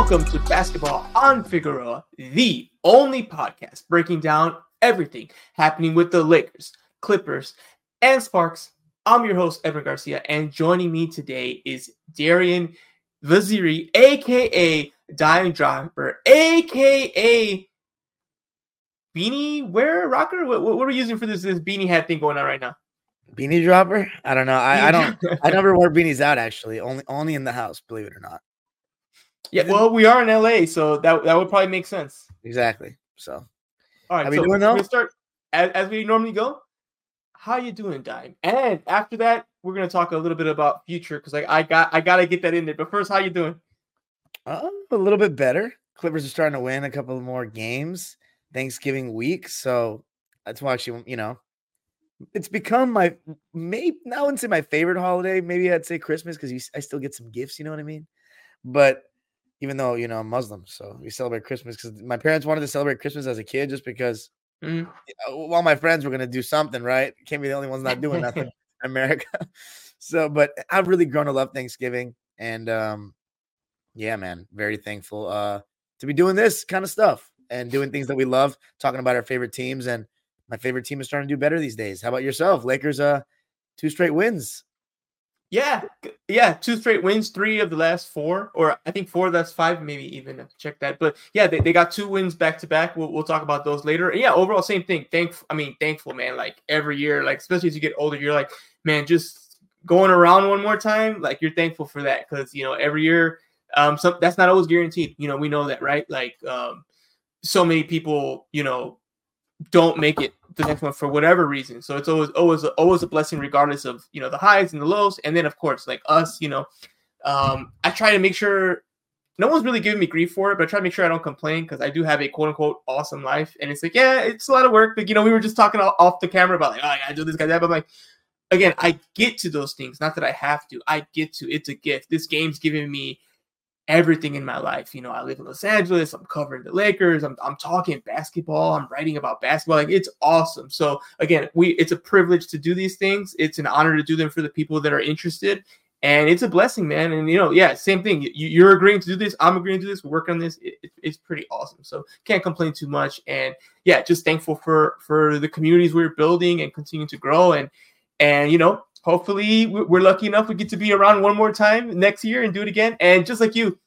welcome to Basketball on Figueroa, the only podcast breaking down everything happening with the Lakers, Clippers, and Sparks. I'm your host, Edwin Garcia, and joining me today is Darian Vaziri, aka Dime Dropper, aka Beanie Wear Rocker. What, what, are we using for this, this beanie hat thing going on right now? Beanie dropper? I don't know. I, I don't. I never wear beanies out. Actually, only only in the house. Believe it or not. Yeah. Well, we are in LA, so that that would probably make sense. Exactly. So. All right. How so we doing though? We start as, as we normally go. How you doing, Dime? And after that, we're gonna talk a little bit about future because like I got I gotta get that in there. But first, how you doing? Um, a little bit better. Clippers are starting to win a couple more games. Thanksgiving week, so that's why actually you know it's become my maybe I wouldn't say my favorite holiday. Maybe I'd say Christmas because I still get some gifts. You know what I mean? But even though you know I'm Muslim, so we celebrate Christmas because my parents wanted to celebrate Christmas as a kid just because mm. all my friends were gonna do something, right? Can't be the only ones not doing nothing in America. So, but I've really grown to love Thanksgiving, and um, yeah, man, very thankful uh to be doing this kind of stuff and doing things that we love, talking about our favorite teams and my favorite team is starting to do better these days. How about yourself? Lakers, uh, two straight wins. Yeah, yeah, two straight wins, three of the last four, or I think four. That's five, maybe even check that. But yeah, they, they got two wins back to back. We'll we'll talk about those later. And yeah, overall, same thing. Thank, I mean, thankful, man. Like every year, like especially as you get older, you're like, man, just going around one more time. Like you're thankful for that because you know every year, um, some that's not always guaranteed. You know, we know that, right? Like, um, so many people, you know, don't make it the next one for whatever reason. So it's always always always a blessing, regardless of you know the highs and the lows. And then of course, like us, you know, um, I try to make sure no one's really giving me grief for it, but I try to make sure I don't complain because I do have a quote unquote awesome life. And it's like, yeah, it's a lot of work. But you know, we were just talking off the camera about like, oh, I gotta do this, guy that. But I'm like, again, I get to those things. Not that I have to. I get to. It's a gift. This game's giving me everything in my life. You know, I live in Los Angeles. I'm covering the Lakers. I'm, I'm talking basketball. I'm writing about basketball. Like it's awesome. So again, we it's a privilege to do these things. It's an honor to do them for the people that are interested. And it's a blessing, man. And you know, yeah, same thing. You, are agreeing to do this. I'm agreeing to do this. We're working on this. It, it, it's pretty awesome. So can't complain too much. And yeah, just thankful for for the communities we're building and continuing to grow. And and you know, hopefully we're lucky enough we get to be around one more time next year and do it again. And just like you,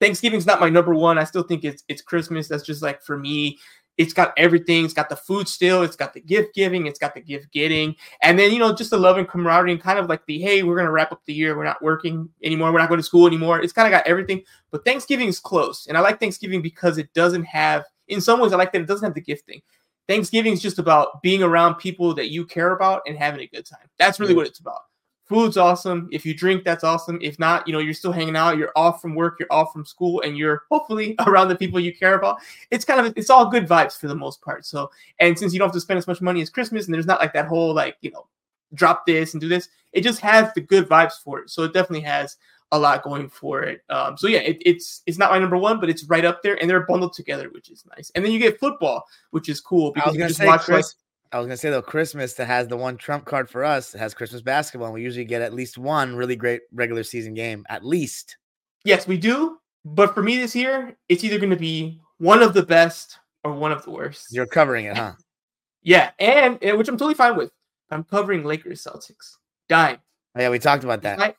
Thanksgiving's not my number one. I still think it's it's Christmas. That's just like for me. It's got everything. It's got the food still. It's got the gift giving. It's got the gift getting. And then, you know, just the love and camaraderie and kind of like the, hey, we're going to wrap up the year. We're not working anymore. We're not going to school anymore. It's kind of got everything. But Thanksgiving is close. And I like Thanksgiving because it doesn't have, in some ways, I like that it doesn't have the gifting. Thanksgiving is just about being around people that you care about and having a good time. That's really what it's about. Food's awesome. If you drink, that's awesome. If not, you know, you're still hanging out, you're off from work, you're off from school, and you're hopefully around the people you care about. It's kind of it's all good vibes for the most part. So, and since you don't have to spend as much money as Christmas, and there's not like that whole like, you know, drop this and do this, it just has the good vibes for it. So it definitely has a lot going for it. Um, so yeah, it, it's it's not my number one, but it's right up there, and they're bundled together, which is nice. And then you get football, which is cool because you just watch Chris, I was gonna say though, Christmas that has the one trump card for us has Christmas basketball, and we usually get at least one really great regular season game, at least. Yes, we do. But for me this year, it's either going to be one of the best or one of the worst. You're covering it, huh? yeah, and, and which I'm totally fine with. I'm covering Lakers Celtics. Dime. Oh, yeah, we talked about that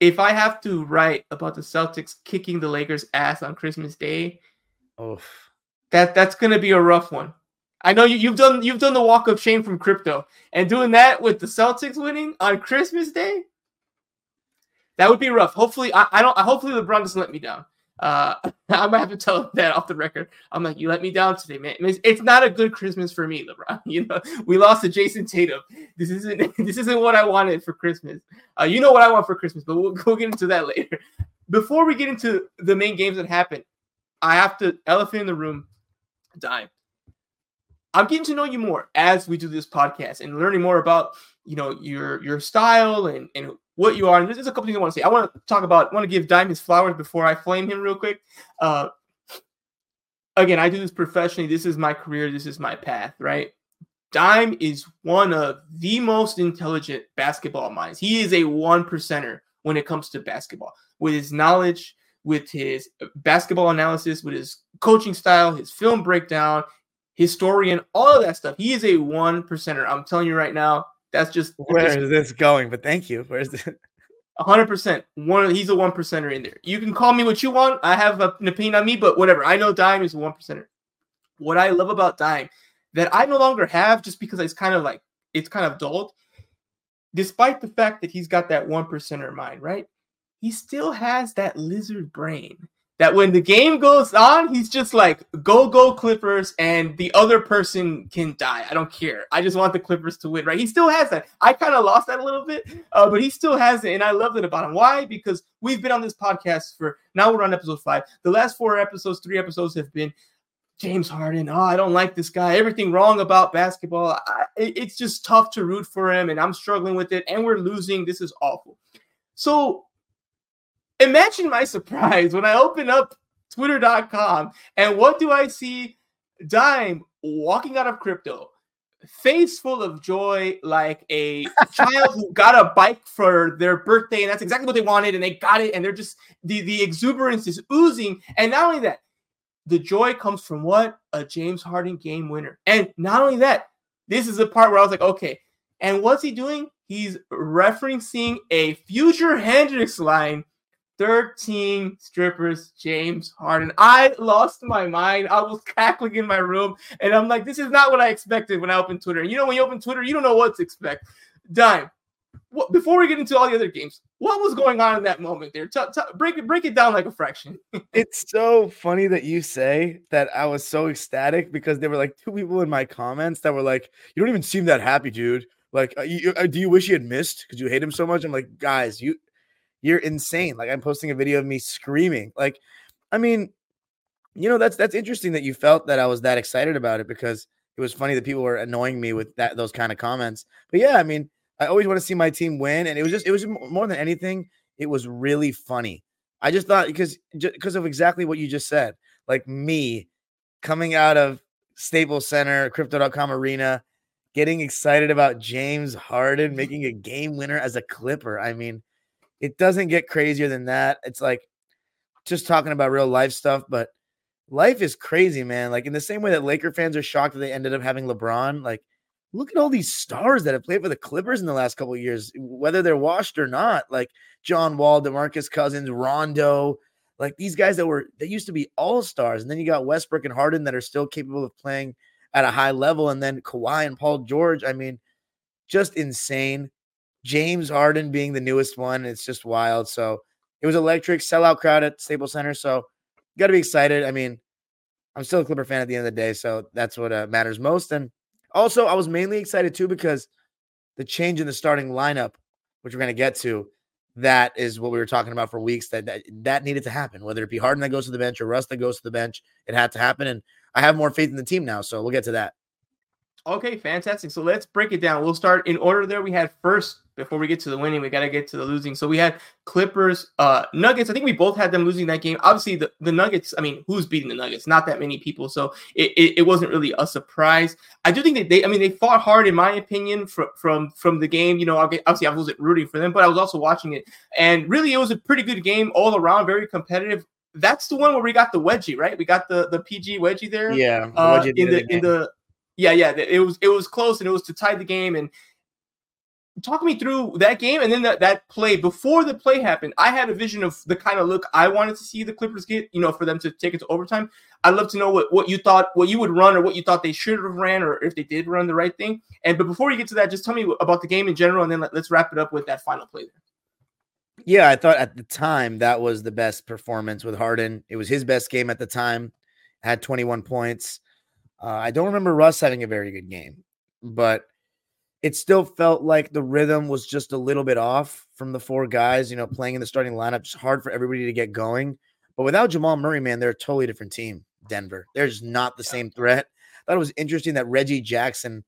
if I have to write about the Celtics kicking the Lakers' ass on Christmas Day, Oof. that that's gonna be a rough one. I know you, you've done you've done the walk of shame from crypto, and doing that with the Celtics winning on Christmas Day, that would be rough. Hopefully, I, I don't. Hopefully, LeBron doesn't let me down. Uh, I might have to tell him that off the record. I'm like, you let me down today, man. It's, it's, not a good Christmas for me, LeBron. You know, we lost to Jayson Tatum. This isn't this isn't what I wanted for Christmas. Uh, you know what I want for Christmas, but we'll, we'll get into that later. Before we get into the main games that happen, I have to elephant in the room, dime. I'm getting to know you more as we do this podcast and learning more about you know your your style and and what you are. And there's a couple things I want to say. I want to talk about, I want to give Dime his flowers before I flame him real quick. Uh, again, I do this professionally. This is my career. This is my path, right? Dime is one of the most intelligent basketball minds. He is a one percenter when it comes to basketball with his knowledge, with his basketball analysis, with his coaching style, his film breakdown, historian, all of that stuff. He is a one percenter. I'm telling you right now. That's just where is this going? But thank you. Where's the hundred percent. One, he's a one percenter in there. You can call me what you want. I have an opinion on me, but whatever. I know Dime is a one percenter. What I love about Dime that I no longer have, just because it's kind of like it's kind of dulled. Despite the fact that he's got that one percenter mind, right? He still has that lizard brain that when the game goes on, he's just like, go, go, Clippers, and the other person can die. I don't care. I just want the Clippers to win, right? He still has that. I kind of lost that a little bit, uh, but he still has it, and I love that about him. Why? Because we've been on this podcast for now we're on episode five. The last four episodes, three episodes have been James Harden. Oh, I don't like this guy. Everything wrong about basketball. I, it's just tough to root for him, and I'm struggling with it, and we're losing. This is awful. So imagine my surprise when I open up twitter.com and what do I see? Dime walking out of crypto, face full of joy, like a child who got a bike for their birthday, and that's exactly what they wanted, and they got it, and they're just the, the exuberance is oozing. And not only that, the joy comes from what? A James Harden game winner. And not only that, this is the part where I was like, okay, and what's he doing? He's referencing a future Hendrix line 13 strippers, James Harden. I lost my mind. I was cackling in my room, and I'm like, this is not what I expected when I opened Twitter. And you know, when you open Twitter, you don't know what to expect. Dime. What, before we get into all the other games, what was going on in that moment there? T- t- break it, break it down like a fraction. it's so funny that you say that. I was so ecstatic because there were like two people in my comments that were like, "You don't even seem that happy, dude." Like, uh, you, uh, do you wish you had missed because you hate him so much? I'm like, guys, you you're insane. Like I'm posting a video of me screaming. Like, I mean, you know, that's that's interesting that you felt that I was that excited about it because it was funny that people were annoying me with that those kind of comments. But yeah, I mean, I always want to see my team win, and it was just it was more than anything, it was really funny. I just thought because because of exactly what you just said, like me coming out of Staples Center, Crypto.com Arena, getting excited about James Harden mm-hmm. making a game winner as a Clipper. I mean, it doesn't get crazier than that. It's like just talking about real life stuff, but life is crazy, man. Like in the same way that Laker fans are shocked that they ended up having LeBron, like look at all these stars that have played for the Clippers in the last couple years, whether they're washed or not. Like John Wall, DeMarcus Cousins, Rondo, like these guys that were that used to be all stars, and then you got Westbrook and Harden that are still capable of playing at a high level, and then Kawhi and Paul George. I mean, just insane. James Harden being the newest one. It's just wild. So it was electric, sellout crowd at Staples Center. So got to be excited. I mean, I'm still a Clipper fan at the end of the day. So that's what uh, matters most. And also, I was mainly excited too because the change in the starting lineup, which we're going to get to, that is what we were talking about for weeks that, that that needed to happen. Whether it be Harden that goes to the bench or Russ that goes to the bench, it had to happen. And I have more faith in the team now. So we'll get to that. Okay, fantastic. So let's break it down. We'll start in order there. We had first before we get to the winning, we got to get to the losing. So we had Clippers, uh, Nuggets. I think we both had them losing that game. Obviously, the, the Nuggets, I mean, who's beating the Nuggets? Not that many people. So it, it, it wasn't really a surprise. I do think that they, I mean, they fought hard, in my opinion, from from, from the game. You know, obviously, I wasn't rooting for them, but I was also watching it. And really, it was a pretty good game all around, very competitive. That's the one where we got the wedgie, right? We got the the PG wedgie there. Yeah. The uh, in the, the in the yeah, yeah, it was it was close and it was to tie the game. And talk me through that game and then that, that play. Before the play happened i had a vision of the kind of look i wanted to see the clippers get you know for them to take it to overtime. I'd love to know what, what you thought what you would run or what you thought they should have ran or if they did run the right thing. And but before you get to that just tell me about the game in general and then let, let's wrap it up with that final play there. Yeah i thought at the time that was the best performance with harden. It was his best game at the time had 21 points. Uh, i don't remember russ having a very good game but it still felt like the rhythm was just a little bit off from the four guys, you know, playing in the starting lineup. Just hard for everybody to get going. But without Jamal Murray, man, they're a totally different team. Denver. They're just not the same threat. I thought it was interesting that Reggie Jackson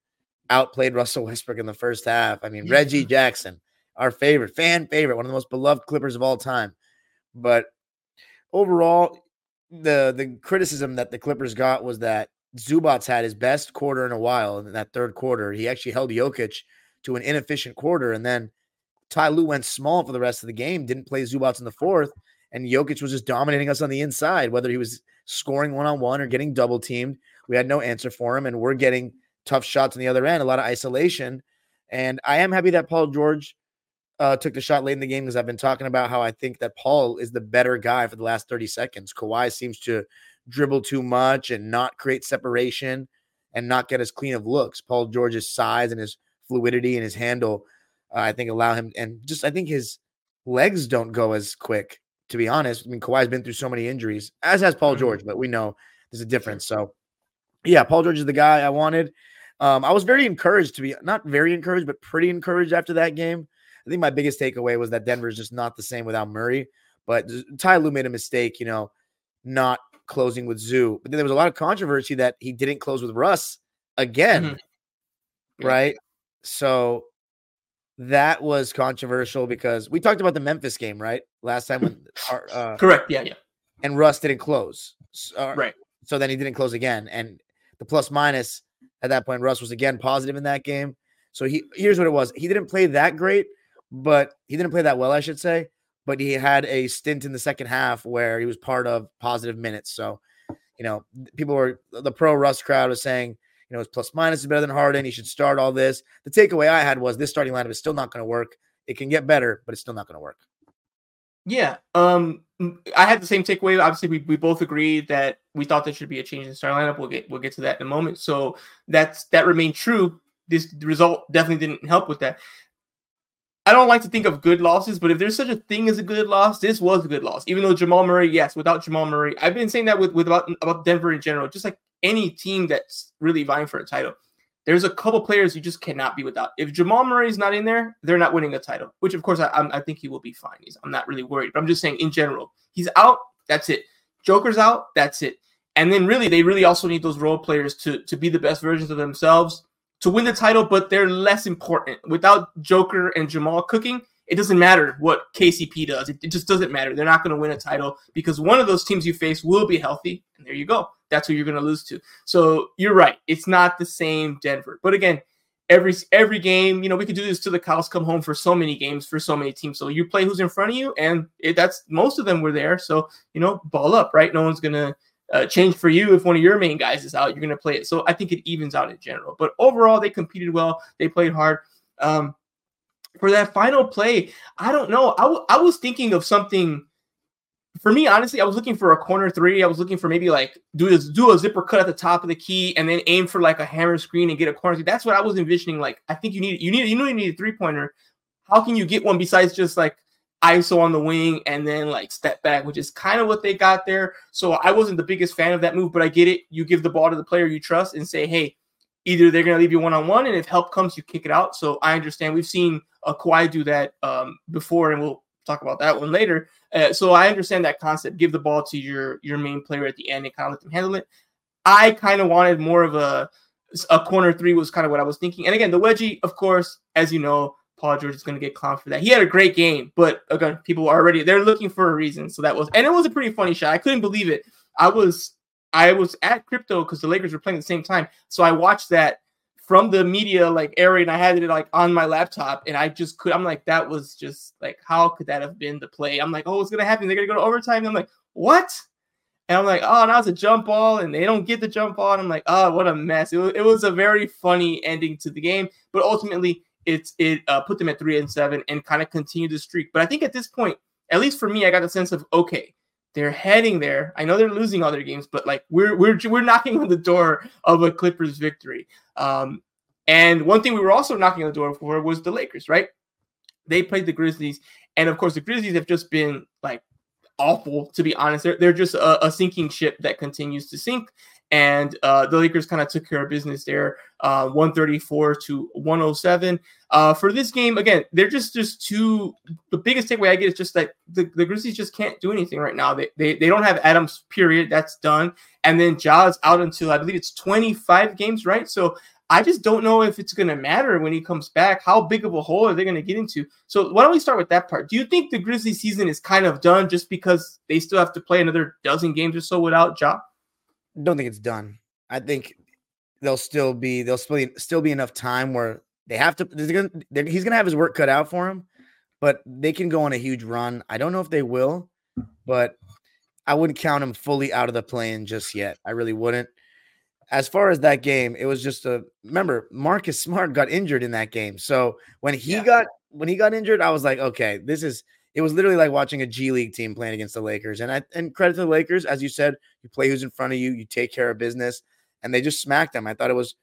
outplayed Russell Westbrook in the first half. I mean, Reggie Jackson, our favorite, fan favorite, one of the most beloved Clippers of all time. But overall, the the criticism that the Clippers got was that Zubac had his best quarter in a while in that third quarter. He actually held Jokic to an inefficient quarter, and then Ty Lue went small for the rest of the game. Didn't play Zubac in the fourth, and Jokic was just dominating us on the inside, whether he was scoring one on one or getting double teamed. We had no answer for him, and we're getting tough shots on the other end, a lot of isolation. And I am happy that Paul George uh, took the shot late in the game because I've been talking about how I think that Paul is the better guy for the last 30 seconds. Kawhi seems to dribble too much and not create separation and not get as clean of looks. Paul George's size and his fluidity and his handle, uh, I think, allow him and just I think his legs don't go as quick. To be honest, I mean Kawhi's been through so many injuries, as has Paul mm-hmm. George, but we know there's a difference. So, yeah, Paul George is the guy I wanted. Um, I was very encouraged to be not very encouraged, but pretty encouraged after that game. I think my biggest takeaway was that Denver is just not the same without Murray. But Ty Lue made a mistake, you know, not closing with Zoo. But then there was a lot of controversy that he didn't close with Russ again, mm-hmm. yeah. right? So that was controversial because we talked about the Memphis game, right? Last time when our, uh, correct, yeah, yeah, and Russ didn't close, uh, right? So then he didn't close again, and the plus minus at that point, Russ was again positive in that game. So he here's what it was: he didn't play that great, but he didn't play that well, I should say. But he had a stint in the second half where he was part of positive minutes. So, you know, people were the pro Russ crowd was saying, you know, his plus minus is better than Harden. He should start all this. The takeaway I had was this starting lineup is still not going to work. It can get better, but it's still not going to work. Yeah. Um, I had the same takeaway. Obviously, we, we both agreed that we thought there should be a change in the starting lineup. We'll get we'll get to that in a moment. So that's that remained true. This result definitely didn't help with that. I don't like to think of good losses, but if there's such a thing as a good loss, this was a good loss. Even though Jamal Murray, yes, without Jamal Murray, I've been saying that with, with about, about Denver in general, just like any team that's really vying for a title. There's a couple players you just cannot be without. If Jamal Murray's not in there, they're not winning a title. Which, of course, I, I think he will be fine. He's, I'm not really worried, but I'm just saying in general, he's out. That's it. Joker's out. That's it. And then really, they really also need those role players to to be the best versions of themselves to win the title, but they're less important. Without Joker and Jamal cooking, it doesn't matter what KCP does. It, it just doesn't matter. They're not going to win a title because one of those teams you face will be healthy. And there you go. That's who you're going to lose to. So you're right. It's not the same Denver. But again, every every game, you know, we could do this to the cows come home for so many games for so many teams. So you play who's in front of you, and it, that's most of them were there. So you know, ball up, right? No one's gonna uh, change for you if one of your main guys is out. You're going to play it. So I think it evens out in general. But overall, they competed well. They played hard. Um, for that final play, I don't know. I, w- I was thinking of something. For me, honestly, I was looking for a corner three. I was looking for maybe like do this, do a zipper cut at the top of the key, and then aim for like a hammer screen and get a corner three. That's what I was envisioning. Like, I think you need you need you know you need a three pointer. How can you get one besides just like ISO on the wing and then like step back, which is kind of what they got there. So I wasn't the biggest fan of that move, but I get it. You give the ball to the player you trust and say, hey, either they're going to leave you one on one, and if help comes, you kick it out. So I understand. We've seen a Kawhi do that um, before, and we'll talk about that one later. Uh, so I understand that concept. Give the ball to your your main player at the end and kind of let them handle it. I kind of wanted more of a a corner three was kind of what I was thinking. And again, the wedgie, of course, as you know, Paul George is going to get clowned for that. He had a great game, but again, people are already they're looking for a reason. So that was and it was a pretty funny shot. I couldn't believe it. I was I was at crypto because the Lakers were playing at the same time. So I watched that from the media like area and I had it like on my laptop and I just could I'm like that was just like how could that have been the play? I'm like, oh, what's gonna happen? They're gonna go to overtime. And I'm like, what? And I'm like, oh, now it's a jump ball, and they don't get the jump ball. And I'm like, oh, what a mess. It was, it was a very funny ending to the game, but ultimately it's it uh, put them at three and seven and kind of continue the streak. But I think at this point, at least for me, I got the sense of okay, they're heading there. I know they're losing all their games, but like we're we're we're knocking on the door of a Clippers victory. Um, and one thing we were also knocking on the door for was the Lakers, right? They played the Grizzlies, and of course the Grizzlies have just been like awful to be honest. They're, they're just a, a sinking ship that continues to sink and uh, the Lakers kind of took care of business there, uh, 134 to 107. Uh, for this game, again, they're just just too. The biggest takeaway I get is just that the, the Grizzlies just can't do anything right now. They, they they don't have Adams. Period. That's done. And then Ja's out until I believe it's 25 games, right? So I just don't know if it's going to matter when he comes back. How big of a hole are they going to get into? So why don't we start with that part? Do you think the Grizzlies season is kind of done just because they still have to play another dozen games or so without Ja? Don't think it's done. I think there'll still be there'll still be, still be enough time where they have to. Gonna, he's gonna have his work cut out for him, but they can go on a huge run. I don't know if they will, but I wouldn't count him fully out of the play-in just yet. I really wouldn't. As far as that game, it was just a remember Marcus Smart got injured in that game. So when he yeah. got when he got injured, I was like, okay, this is it was literally like watching a G League team playing against the Lakers. And I and credit to the Lakers, as you said, you play who's in front of you, you take care of business, and they just smacked them. I thought it was,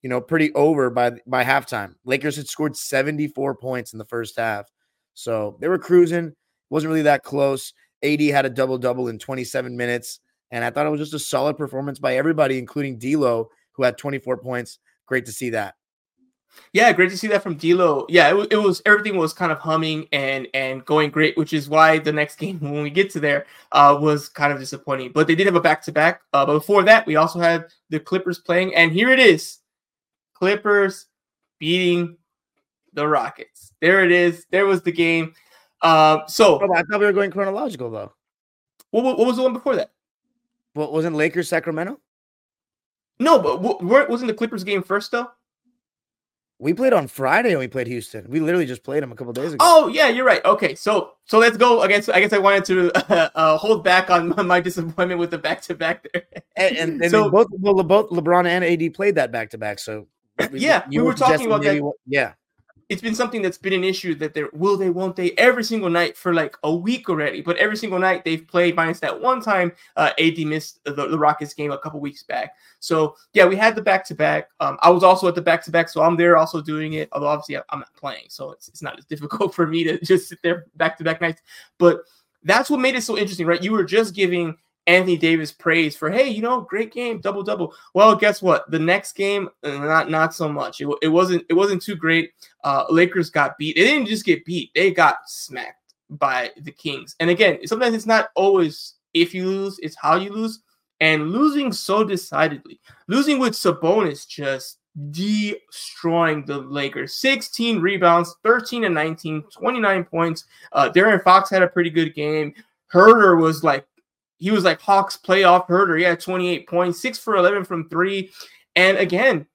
you know, pretty over by by halftime. Lakers had scored 74 points in the first half. So they were cruising. Wasn't really that close. AD had a double double in 27 minutes. And I thought it was just a solid performance by everybody, including D'Lo, who had 24 points. Great to see that. Yeah, great to see that from D'Lo. Yeah, it, it, was everything was kind of humming and and going great, which is why the next game when we get to there uh, was kind of disappointing. But they did have a back to back. But before that, we also had the Clippers playing, and here it is, Clippers beating the Rockets. There it is. There was the game. Uh, so oh, I thought we were going chronological though. What, what, was the one before that? What wasn't Lakers Sacramento? No, but what, wasn't the Clippers game first though? We played on Friday and we played Houston. We literally just played them a couple days ago. Oh yeah, you're right. Okay, so so let's go. against. I guess I wanted to uh, uh, hold back on my disappointment with the back to back there. and, and, and so, both well, both LeBron and AD played that back to back. So yeah, we were talking about that. Yeah, it's been something that's been an issue that they're will they won't they every single night for like a week already but every single night they've played minus that one time uh, ad missed the, the rockets game a couple weeks back. So yeah we had the back-to-back. Um, i was also at the back-to-back so i'm there also doing it although obviously i'm not playing so it's, it's not as difficult for me to just sit there back-to-back nights. But that's what made it so interesting right? You were just giving Anthony Davis praise for, hey, you know, great game, double double. Well, guess what? The next game, uh, not not so much. It, it wasn't it wasn't too great. Uh, Lakers got beat. They didn't just get beat; they got smacked by the Kings. And again, sometimes it's not always if you lose; it's how you lose. And losing so decidedly, losing with Sabonis just destroying the Lakers. 16 rebounds, 13 and 19, 29 points. Uh, De'Aaron Fox had a pretty good game. Huerter was like he was like Hawks playoff Huerter. He had 28 points, six for 11 from three. And again,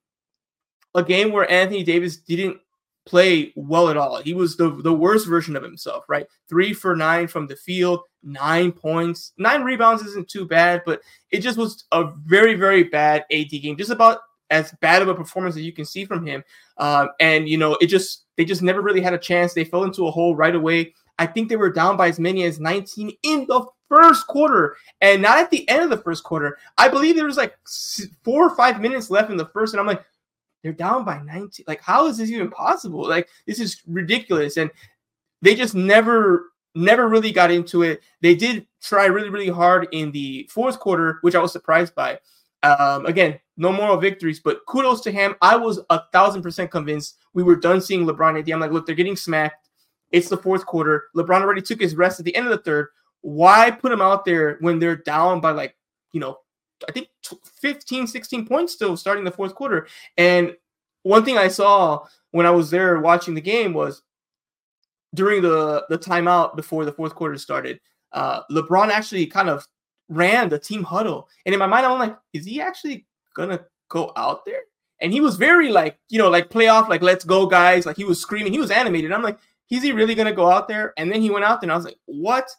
a game where Anthony Davis didn't play well at all. He was the, the worst version of himself, right? Three for nine from the field, nine points, nine rebounds isn't too bad, but it just was a very, very bad AD game. Just about as bad of a performance as you can see from him. Um, and you know, it just they just never really had a chance. They fell into a hole right away. I think they were down by as many as 19 in the first quarter and not at the end of the first quarter. I believe there was like four or five minutes left in the first, and I'm like, they're down by 19. Like, how is this even possible? Like, this is ridiculous. And they just never, never really got into it. They did try really, really hard in the fourth quarter, which I was surprised by. Um, again, no moral victories, but kudos to him. I was a thousand percent convinced we were done seeing LeBron AD. I'm like, look, they're getting smacked. It's the fourth quarter. LeBron already took his rest at the end of the third why put them out there when they're down by like, you know, I think 15, 16 points still starting the fourth quarter. And one thing I saw when I was there watching the game was during the the timeout before the fourth quarter started, uh, LeBron actually kind of ran the team huddle. And in my mind, I'm like, is he actually gonna go out there? And he was very like, you know, like playoff, like let's go, guys. Like he was screaming, he was animated. I'm like, is he really gonna go out there? And then he went out there and I was like, what?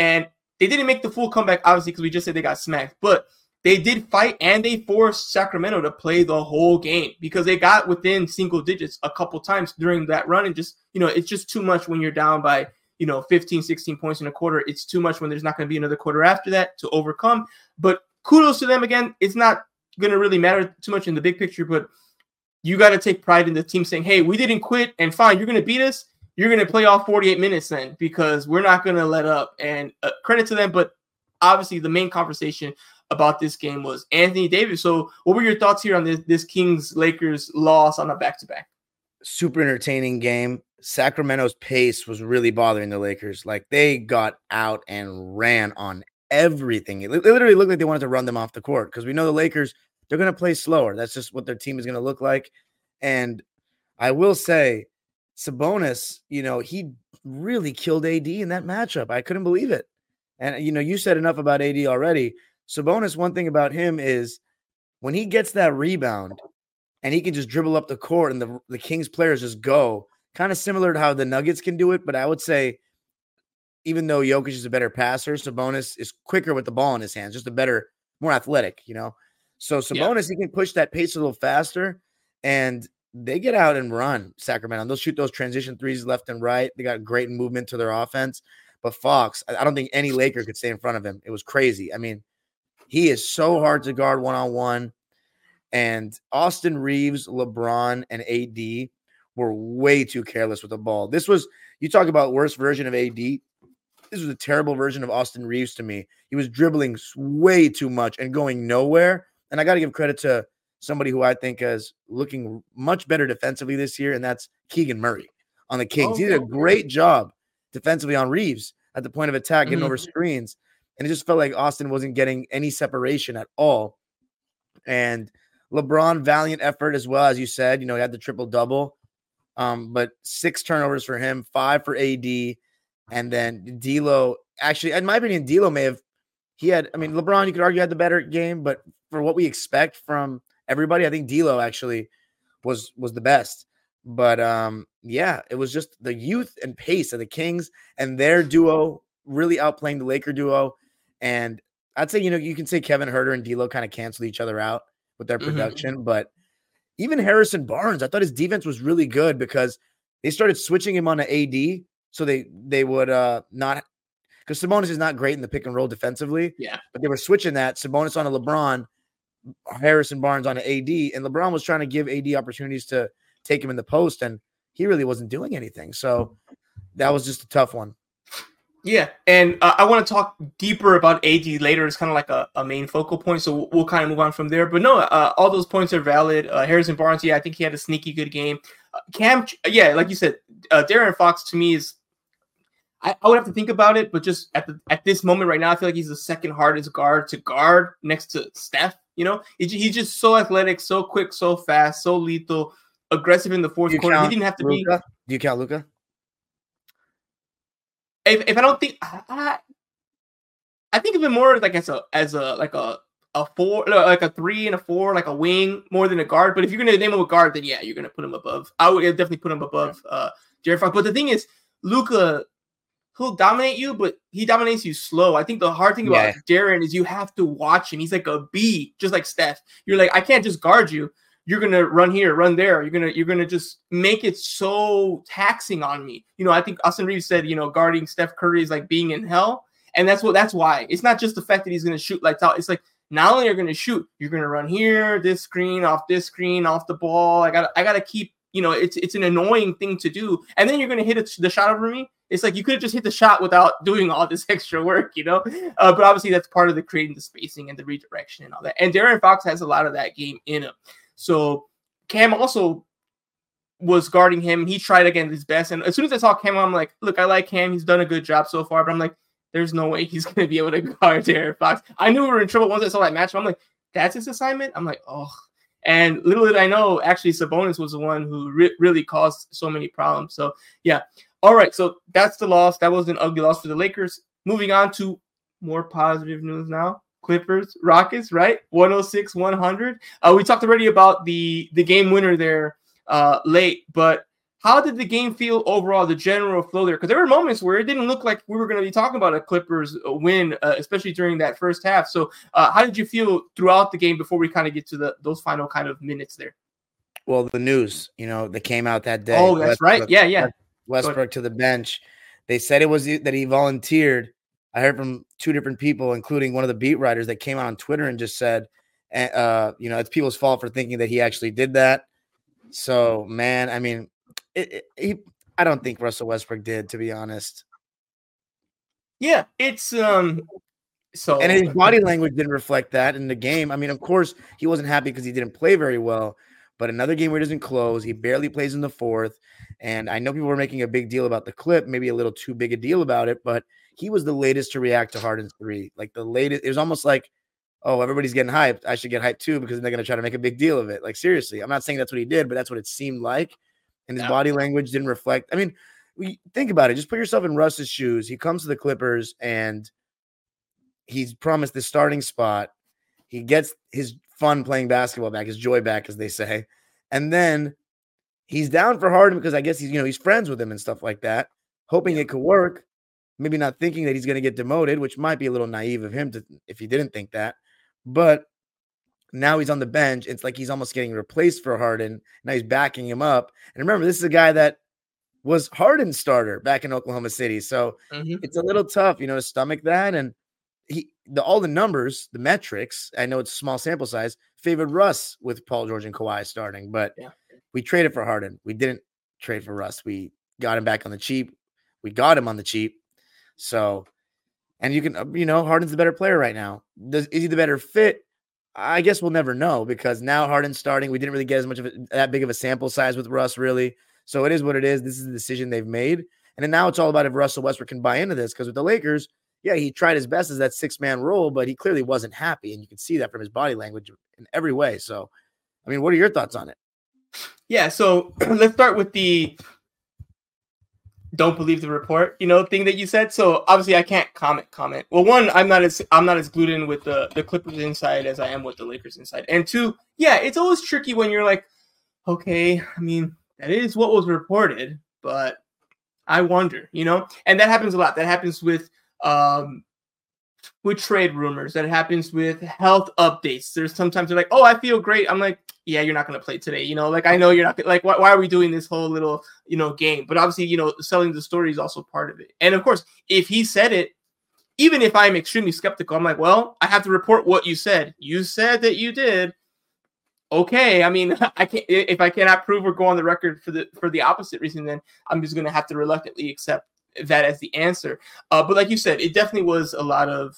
And they didn't make the full comeback, obviously, because we just said they got smacked. But they did fight and they forced Sacramento to play the whole game because they got within single digits a couple times during that run. And just, you know, it's just too much when you're down by, you know, 15, 16 points in a quarter. It's too much when there's not going to be another quarter after that to overcome. But kudos to them again. It's not going to really matter too much in the big picture, but you got to take pride in the team saying, hey, we didn't quit and fine, you're going to beat us you're going to play all 48 minutes then because we're not going to let up. And uh, credit to them, but obviously the main conversation about this game was Anthony Davis. So, what were your thoughts here on this, this Kings Lakers loss on a back to back? Super entertaining game. Sacramento's pace was really bothering the Lakers. Like they got out and ran on everything. It literally looked like they wanted to run them off the court because we know the Lakers, they're going to play slower. That's just what their team is going to look like. And I will say, Sabonis, you know, he really killed AD in that matchup. I couldn't believe it. And uh, you know, you said enough about AD already. Sabonis, one thing about him is when he gets that rebound and he can just dribble up the court and the, the Kings players just go, kind of similar to how the Nuggets can do it. But I would say even though Jokic is a better passer, Sabonis is quicker with the ball in his hands, just a better, more athletic, you know. So Sabonis, yeah. he can push that pace a little faster, and they get out and run Sacramento. They'll shoot those transition threes left and right. They got great movement to their offense. But Fox, I don't think any Laker could stay in front of him. It was crazy. I mean, he is so hard to guard one on one. And Austin Reaves, LeBron, and AD were way too careless with the ball. This was, you talk about worst version of AD. This was a terrible version of Austin Reaves to me. He was dribbling way too much and going nowhere. And I got to give credit to somebody who I think is looking much better defensively this year, and that's Keegan Murray on the Kings. he did a great job defensively on Reaves at the point of attack, getting mm-hmm. over screens. And it just felt like Austin wasn't getting any separation at all. And LeBron, valiant effort as well, as you said. You know, he had the triple double. Um, but six turnovers for him, five for AD, and then D'Lo. Actually, in my opinion, D'Lo may have he had. I mean, LeBron, you could argue had the better game, but for what we expect from everybody, I think D'Lo actually was was the best. But um, yeah, it was just the youth and pace of the Kings and their duo really outplaying the Laker duo. And I'd say, you know, you can say Kevin Huerter and D'Lo kind of canceled each other out with their mm-hmm. production, mm-hmm. but even Harrison Barnes, I thought his defense was really good because they started switching him on to AD, so they they would uh not because Sabonis is not great in the pick and roll defensively. Yeah, but they were switching that Sabonis on a LeBron, Harrison Barnes on an AD, and LeBron was trying to give AD opportunities to take him in the post, and he really wasn't doing anything. So that was just a tough one. Yeah, and uh, I want to talk deeper about AD later. It's kind of like a, a main focal point, so we'll, we'll, kind of move on from there. But no, uh, all those points are valid. Uh, Harrison Barnes, yeah, I think he had a sneaky good game. Uh, Cam, yeah, like you said, uh, De'Aaron Fox to me is. I, I, would have to think about it, but just at the at this moment right now, I feel like he's the second hardest guard to guard next to Steph. You know, he, he's just so athletic, so quick, so fast, so lethal, aggressive in the fourth quarter. He didn't have to be. Do you count Luka? if, if I don't think I, I think of it more like as a as a like a a four like a three and a four like a wing more than a guard. But if you're gonna name him a guard, then yeah, you're gonna put him above. I would definitely put him above uh De'Aaron Fox. But the thing is, Luka he'll dominate you, but he dominates you slow. I think the hard thing about yeah. De'Aaron is you have to watch him. He's like a bee, just like Steph. You're like, I can't just guard you you're gonna run here, run there. You're gonna you're gonna just make it so taxing on me. You know, I think Austin Reaves said, you know, guarding Steph Curry is like being in hell, and that's what that's why. It's not just the fact that he's gonna shoot lights out. It's like not only are gonna shoot, you're gonna run here, this screen, off this screen, off the ball. I gotta, I gotta keep. You know, it's it's an annoying thing to do, and then you're gonna hit it, the shot over me. It's like you could have just hit the shot without doing all this extra work, you know. Uh, but obviously, that's part of the creating the spacing and the redirection and all that. And De'Aaron Fox has a lot of that game in him. So Cam also was guarding him. He tried again his best. And as soon as I saw Cam, I'm like, look, I like Cam. He's done a good job so far. But I'm like, there's no way he's going to be able to guard De'Aaron Fox. I knew we were in trouble once I saw that match. I'm like, that's his assignment. I'm like, oh. And little did I know, actually, Sabonis was the one who re- really caused so many problems. So, yeah. All right. So that's the loss. That was an ugly loss for the Lakers. Moving on to more positive news now. Clippers, Rockets, right? 106, 100. Uh, we talked already about the the game winner there uh, late, but how did the game feel overall, the general flow there? Because there were moments where it didn't look like we were going to be talking about a Clippers uh, win, uh, especially during that first half. So, uh, how did you feel throughout the game before we kind of get to the those final kind of minutes there? Well, the news, you know, that came out that day. Oh, that's Westbrook, right. Yeah, yeah. Westbrook to the bench. They said it was that he volunteered I heard from two different people, including one of the beat writers that came out on Twitter and just said, eh, uh, you know, it's people's fault for thinking that he actually did that. So, man, I mean, it, it, he, I don't think Russell Westbrook did, to be honest. Yeah, it's um, so and his body language didn't reflect that in the game. I mean, of course, he wasn't happy because he didn't play very well. But another game where he doesn't close, he barely plays in the fourth. And I know people were making a big deal about the clip, maybe a little too big a deal about it, but he was the latest to react to Harden's three. Like the latest, it was almost like, oh, everybody's getting hyped. I should get hyped too because they're going to try to make a big deal of it. Like seriously, I'm not saying that's what he did, but that's what it seemed like. And his yeah. body language didn't reflect. I mean, we think about it. Just put yourself in Russ's shoes. He comes to the Clippers and he's promised the starting spot. He gets his fun playing basketball back, his joy back, as they say. And then he's down for Harden because I guess he's, you know, he's friends with him and stuff like that, hoping it could work. maybe not thinking that he's going to get demoted, which might be a little naive of him to if he didn't think that. But now he's on the bench. It's like he's almost getting replaced for Harden. Now he's backing him up. And remember, this is a guy that was Harden's starter back in Oklahoma City. So mm-hmm. it's a little tough, you know, to stomach that. And he the all the numbers, the metrics, I know it's a small sample size, favored Russ with Paul George and Kawhi starting, but yeah. we traded for Harden. We didn't trade for Russ. We got him back on the cheap. We got him on the cheap. So, and you can, uh, you know, Harden's the better player right now. Does is he the better fit? I guess we'll never know because now Harden's starting. We didn't really get as much of a, that big of a sample size with Russ, really. So it is what it is. This is the decision they've made. And then now it's all about if Russell Westbrook can buy into this because with the Lakers, yeah, he tried his best as that six man role, but he clearly wasn't happy. And you can see that from his body language in every way. So, I mean, what are your thoughts on it? Yeah. So let's start with the don't believe the report, you know, thing that you said. So obviously I can't comment comment. Well, one, I'm not as I'm not as glued in with the the Clippers inside as I am with the Lakers inside. And two, yeah, it's always tricky when you're like, okay, I mean, that is what was reported, but I wonder, you know? And that happens a lot. That happens with um with trade rumors. That happens with health updates. There's sometimes they're like, "Oh, I feel great." I'm like, "Yeah, you're not going to play today." You know, like I know you're not like why, why are we doing this whole little, you know, game? But obviously, you know, selling the story is also part of it. And of course, if he said it, even if I'm extremely skeptical, I'm like, "Well, I have to report what you said. You said that you did." Okay, I mean, I can't if I cannot prove or go on the record for the for the opposite reason, then I'm just going to have to reluctantly accept that as the answer. Uh, but like you said, it definitely was a lot of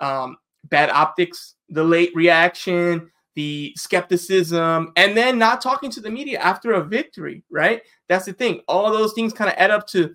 um, bad optics, the late reaction, the skepticism, and then not talking to the media after a victory, right? That's the thing. All those things kind of add up to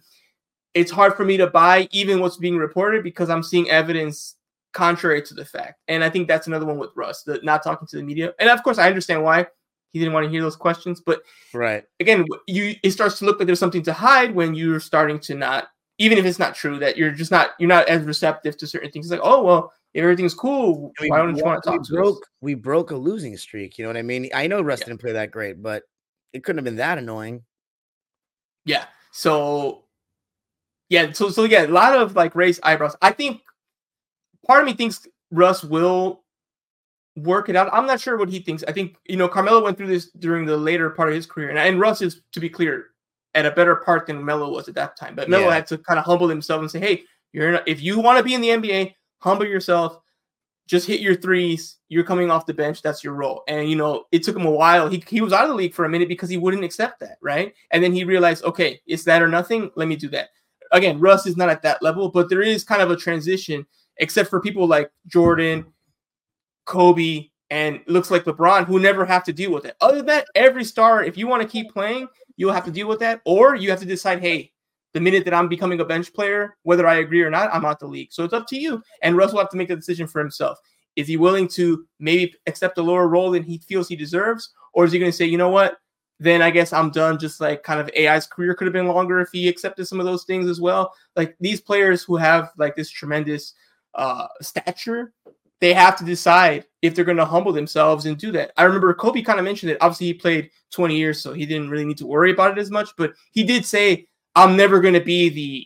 it's hard for me to buy even what's being reported because I'm seeing evidence contrary to the fact. And I think that's another one with Russ, the not talking to the media. And of course, I understand why he didn't want to hear those questions. But right again, you it starts to look like there's something to hide when you're starting to not even if it's not true, that you're just not you're not as receptive to certain things. It's like, oh well, if everything's cool, we, why don't you want to talk we broke, us? We broke a losing streak. You know what I mean? I know Russ yeah. didn't play that great, but it couldn't have been that annoying. Yeah. So yeah, so so yeah, a lot of like raised eyebrows. I think part of me thinks Russ will work it out. I'm not sure what he thinks. I think you know Carmelo went through this during the later part of his career, and, and Russ is to be clear at a better part than Melo was at that time. But Melo yeah. had to kind of humble himself and say, "Hey, you're not, if you want to be in the NBA, humble yourself. Just hit your threes. You're coming off the bench. That's your role." And you know, it took him a while. He he was out of the league for a minute because he wouldn't accept that, right? And then he realized, okay, it's that or nothing. Let me do that. Again, Russ is not at that level, but there is kind of a transition, except for people like Jordan, Kobe, and looks like LeBron, who never have to deal with it. Other than that, every star, if you want to keep playing, you'll have to deal with that, or you have to decide, hey, the minute that I'm becoming a bench player, whether I agree or not, I'm out the league. So it's up to you. And Russ will have to make the decision for himself. Is he willing to maybe accept a lower role than he feels he deserves? Or is he going to say, you know what? Then I guess I'm done. Just like kind of AI's career could have been longer if he accepted some of those things as well. Like these players who have like this tremendous uh, stature, they have to decide if they're going to humble themselves and do that. I remember Kobe kind of mentioned it. Obviously, he played 20 years, so he didn't really need to worry about it as much. But he did say, "I'm never going to be the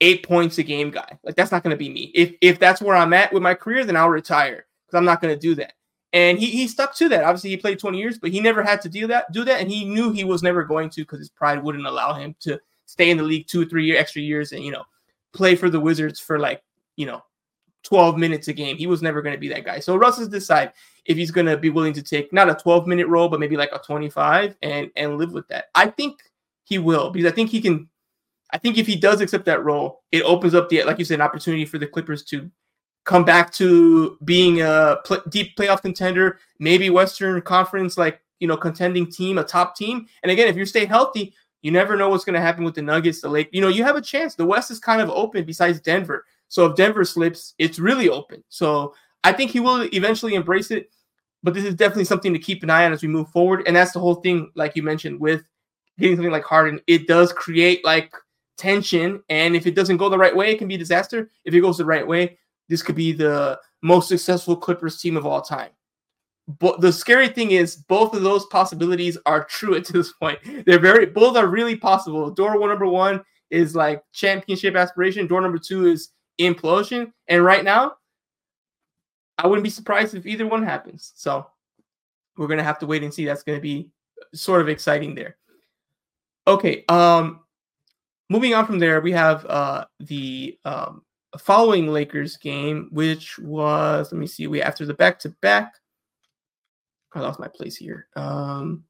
eight points a game guy. Like that's not going to be me. If if that's where I'm at with my career, then I'll retire because I'm not going to do that." And he, he stuck to that. Obviously, he played 20 years, but he never had to do that. Do that, and he knew he was never going to because his pride wouldn't allow him to stay in the league two, three extra years, and you know, play for the Wizards for like you know 12 minutes a game. He was never going to be that guy. So Russ has decided if he's going to be willing to take not a 12 minute role, but maybe like a 25 and and live with that. I think he will because I think he can. I think if he does accept that role, it opens up the like you said, an opportunity for the Clippers to come back to being a deep playoff contender, maybe Western Conference like you know contending team, a top team. And again, if you stay healthy, you never know what's going to happen with the Nuggets, the Lake. You know, you have a chance. The West is kind of open besides Denver. So if Denver slips, it's really open. So I think he will eventually embrace it. But this is definitely something to keep an eye on as we move forward. And that's the whole thing, like you mentioned, with getting something like Harden. It does create like tension. And if it doesn't go the right way, it can be a disaster. If it goes the right way, this could be the most successful Clippers team of all time. But the scary thing is, both of those possibilities are true at this point. They're very, both are really possible. Door one, number one, is like championship aspiration. Door number two is implosion. And right now, I wouldn't be surprised if either one happens. So we're gonna have to wait and see. That's gonna be sort of exciting there. Okay. Um, moving on from there, we have uh the um following Lakers game, which was let me see, we after the back to back. I lost my place here. Um,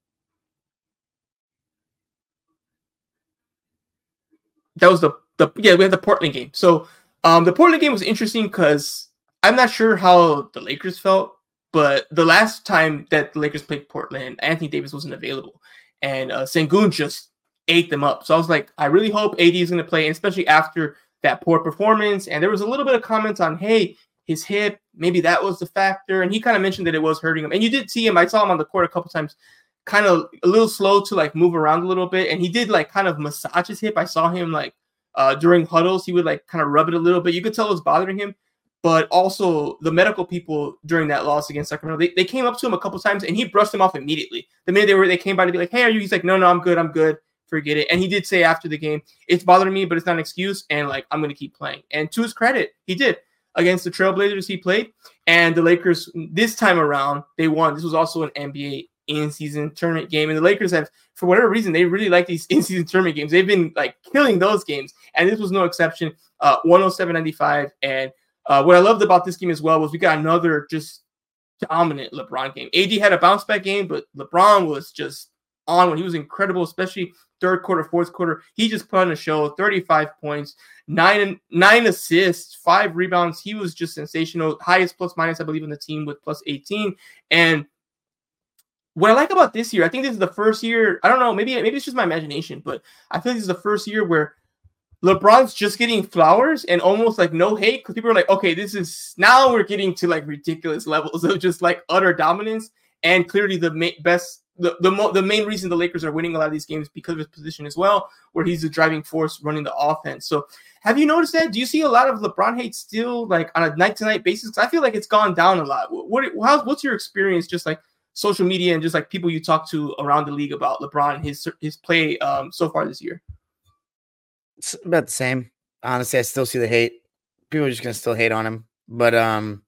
that was the the yeah we had the Portland game. So um, the Portland game was interesting because I'm not sure how the Lakers felt, but the last time that the Lakers played Portland, Anthony Davis wasn't available, and uh, Sengun just ate them up. So I was like, I really hope AD is going to play, especially after that poor performance. And there was a little bit of comments on, hey, his hip, maybe that was the factor. And he kind of mentioned that it was hurting him. And you did see him. I saw him on the court a couple times, kind of a little slow to like move around a little bit. And he did like kind of massage his hip. I saw him like uh, during huddles, he would like kind of rub it a little bit. You could tell it was bothering him. But also the medical people during that loss against Sacramento, they, they came up to him a couple times and he brushed them off immediately. The minute they were they came by to be like, Hey, are you? He's like, No, no, I'm good, I'm good forget it. And he did say after the game, it's bothering me, but it's not an excuse. And like, I'm to keep playing. And to his credit, he did against the Trailblazers. He played, and the Lakers this time around they won. This was also an NBA in-season tournament game, and the Lakers have, for whatever reason, they really like these in-season tournament games. They've been like killing those games, and this was no exception. Uh, 107-95, and uh, what I loved about this game as well was we got another just dominant LeBron game. AD had a bounce back game, but LeBron was just on when he was incredible, especially third quarter, fourth quarter. He just put on a show, 35 points, nine nine assists, five rebounds. He was just sensational. Highest plus minus, I believe, in the team with plus 18. And what I like about this year, I think this is the first year. I don't know, maybe maybe it's just my imagination, but I feel like this is the first year where LeBron's just getting flowers and almost like no hate because people are like, okay, this is now we're getting to like ridiculous levels of just like utter dominance. And clearly, the ma- best the the, mo- the main reason the Lakers are winning a lot of these games because of his position as well, where he's the driving force running the offense. So, have you noticed that? Do you see a lot of LeBron hate still like on a night to night basis? I feel like it's gone down a lot. What how's what's your experience just like social media and just like people you talk to around the league about LeBron his his play um, so far this year? It's about the same. Honestly, I still see the hate. People are just gonna still hate on him, but um.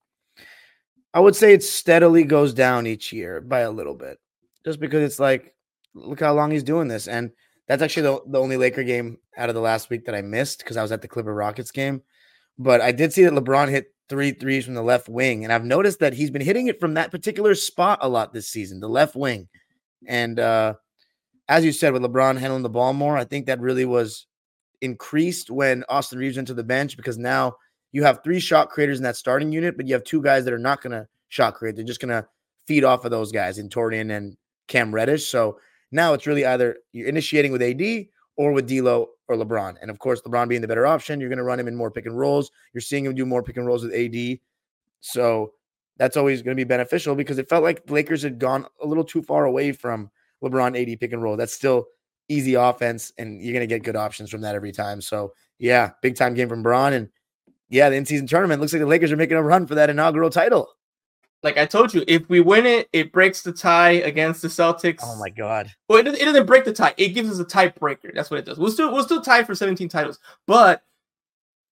I would say it steadily goes down each year by a little bit just because it's like, look how long he's doing this. And that's actually the, the only Laker game out of the last week that I missed because I was at the Clipper Rockets game. But I did see that LeBron hit three threes from the left wing. And I've noticed that he's been hitting it from that particular spot a lot this season, the left wing. And uh, as you said, with LeBron handling the ball more, I think that really was increased when Austin Reaves went to the bench because now you have three shot creators in that starting unit, but you have two guys that are not going to shot create. They're just going to feed off of those guys in Taurean and Cam Reddish. So now it's really either you're initiating with AD or with D'Lo or LeBron. And of course, LeBron being the better option, you're going to run him in more pick and rolls. You're seeing him do more pick and rolls with AD. So that's always going to be beneficial because it felt like the Lakers had gone a little too far away from LeBron AD pick and roll. That's still easy offense, and you're going to get good options from that every time. So yeah, big time game from Bron. And yeah, the in season tournament looks like the Lakers are making a run for that inaugural title like I told you, if we win it, it breaks the tie against the Celtics. Oh my god! Well, it, it doesn't break the tie. It gives us a tiebreaker. That's what it does. We'll still we'll still tie for 17 titles, but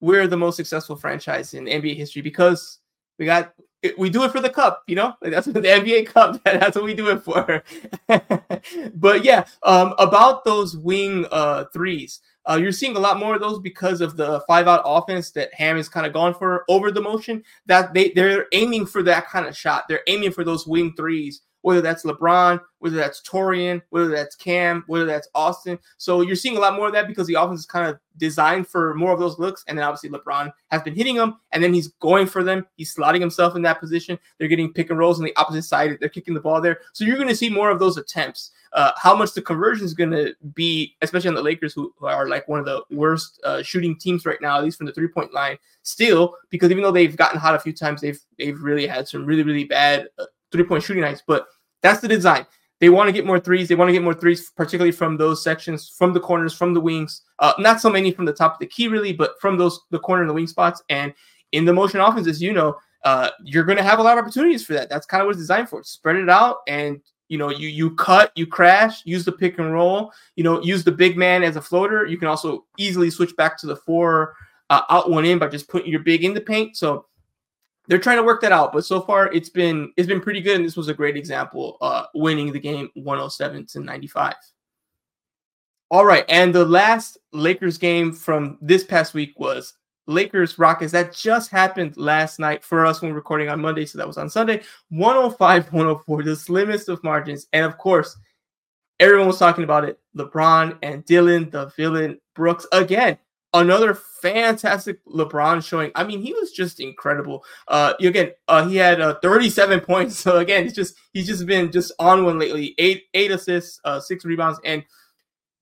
we're the most successful franchise in NBA history because we got we do it for the cup. You know, that's the NBA Cup. That's what we do it for. but yeah, um, about those wing uh threes. Uh, you're seeing a lot more of those because of the five out offense that Ham is kind of gone for over the motion. That they they're aiming for that kind of shot. They're aiming for those wing threes whether that's LeBron, whether that's Taurean, whether that's Cam, whether that's Austin. So you're seeing a lot more of that because the offense is kind of designed for more of those looks. And then obviously LeBron has been hitting them and then he's going for them. He's slotting himself in that position. They're getting pick and rolls on the opposite side. They're kicking the ball there. So you're going to see more of those attempts. Uh, how much the conversion is going to be, especially on the Lakers, who, who are like one of the worst uh, shooting teams right now, at least from the three point line, still, because even though they've gotten hot a few times, they've they've really had some really, really bad uh, three point shooting nights. But that's the design. They want to get more threes. They want to get more threes, particularly from those sections, from the corners, from the wings. Uh, not so many from the top of the key, really, but from those the corner and the wing spots. And in the motion offense, as you know, uh, you're going to have a lot of opportunities for that. That's kind of what it's designed for. Spread it out and you know, you you cut, you crash, use the pick and roll, you know, use the big man as a floater. You can also easily switch back to the four uh, out one in by just putting your big in the paint. So they're trying to work that out, but so far it's been it's been pretty good, and this was a great example, uh, winning the game 107 to 95. All right, and the last Lakers game from this past week was Lakers Rockets. That just happened last night for us when recording on Monday, so that was on Sunday. 105 104, the slimmest of margins. And of course, everyone was talking about it. LeBron and Dillon, the villain, Brooks. Again, another fantastic LeBron showing. I mean, he was just incredible. Uh, again, uh, he had uh, 37 points. So again, he's just he's just been just on one lately. Eight eight assists, uh, six rebounds, and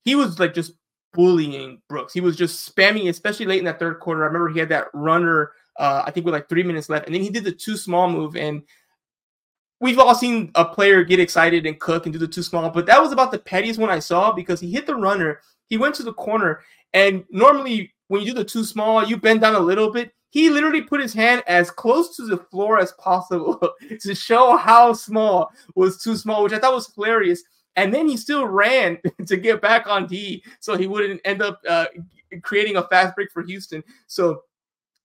he was like just bullying Brooks. He was just spamming, especially late in that third quarter. I remember he had that runner, uh, I think with like three minutes left, and then he did the two small move. And we've all seen a player get excited and cook and do the too small, but that was about the pettiest one I saw because he hit the runner, he went to the corner, and normally when you do the too small, you bend down a little bit. He literally put his hand as close to the floor as possible to show how small was too small, which I thought was hilarious and then he still ran to get back on D, so he wouldn't end up uh, creating a fast break for Houston. So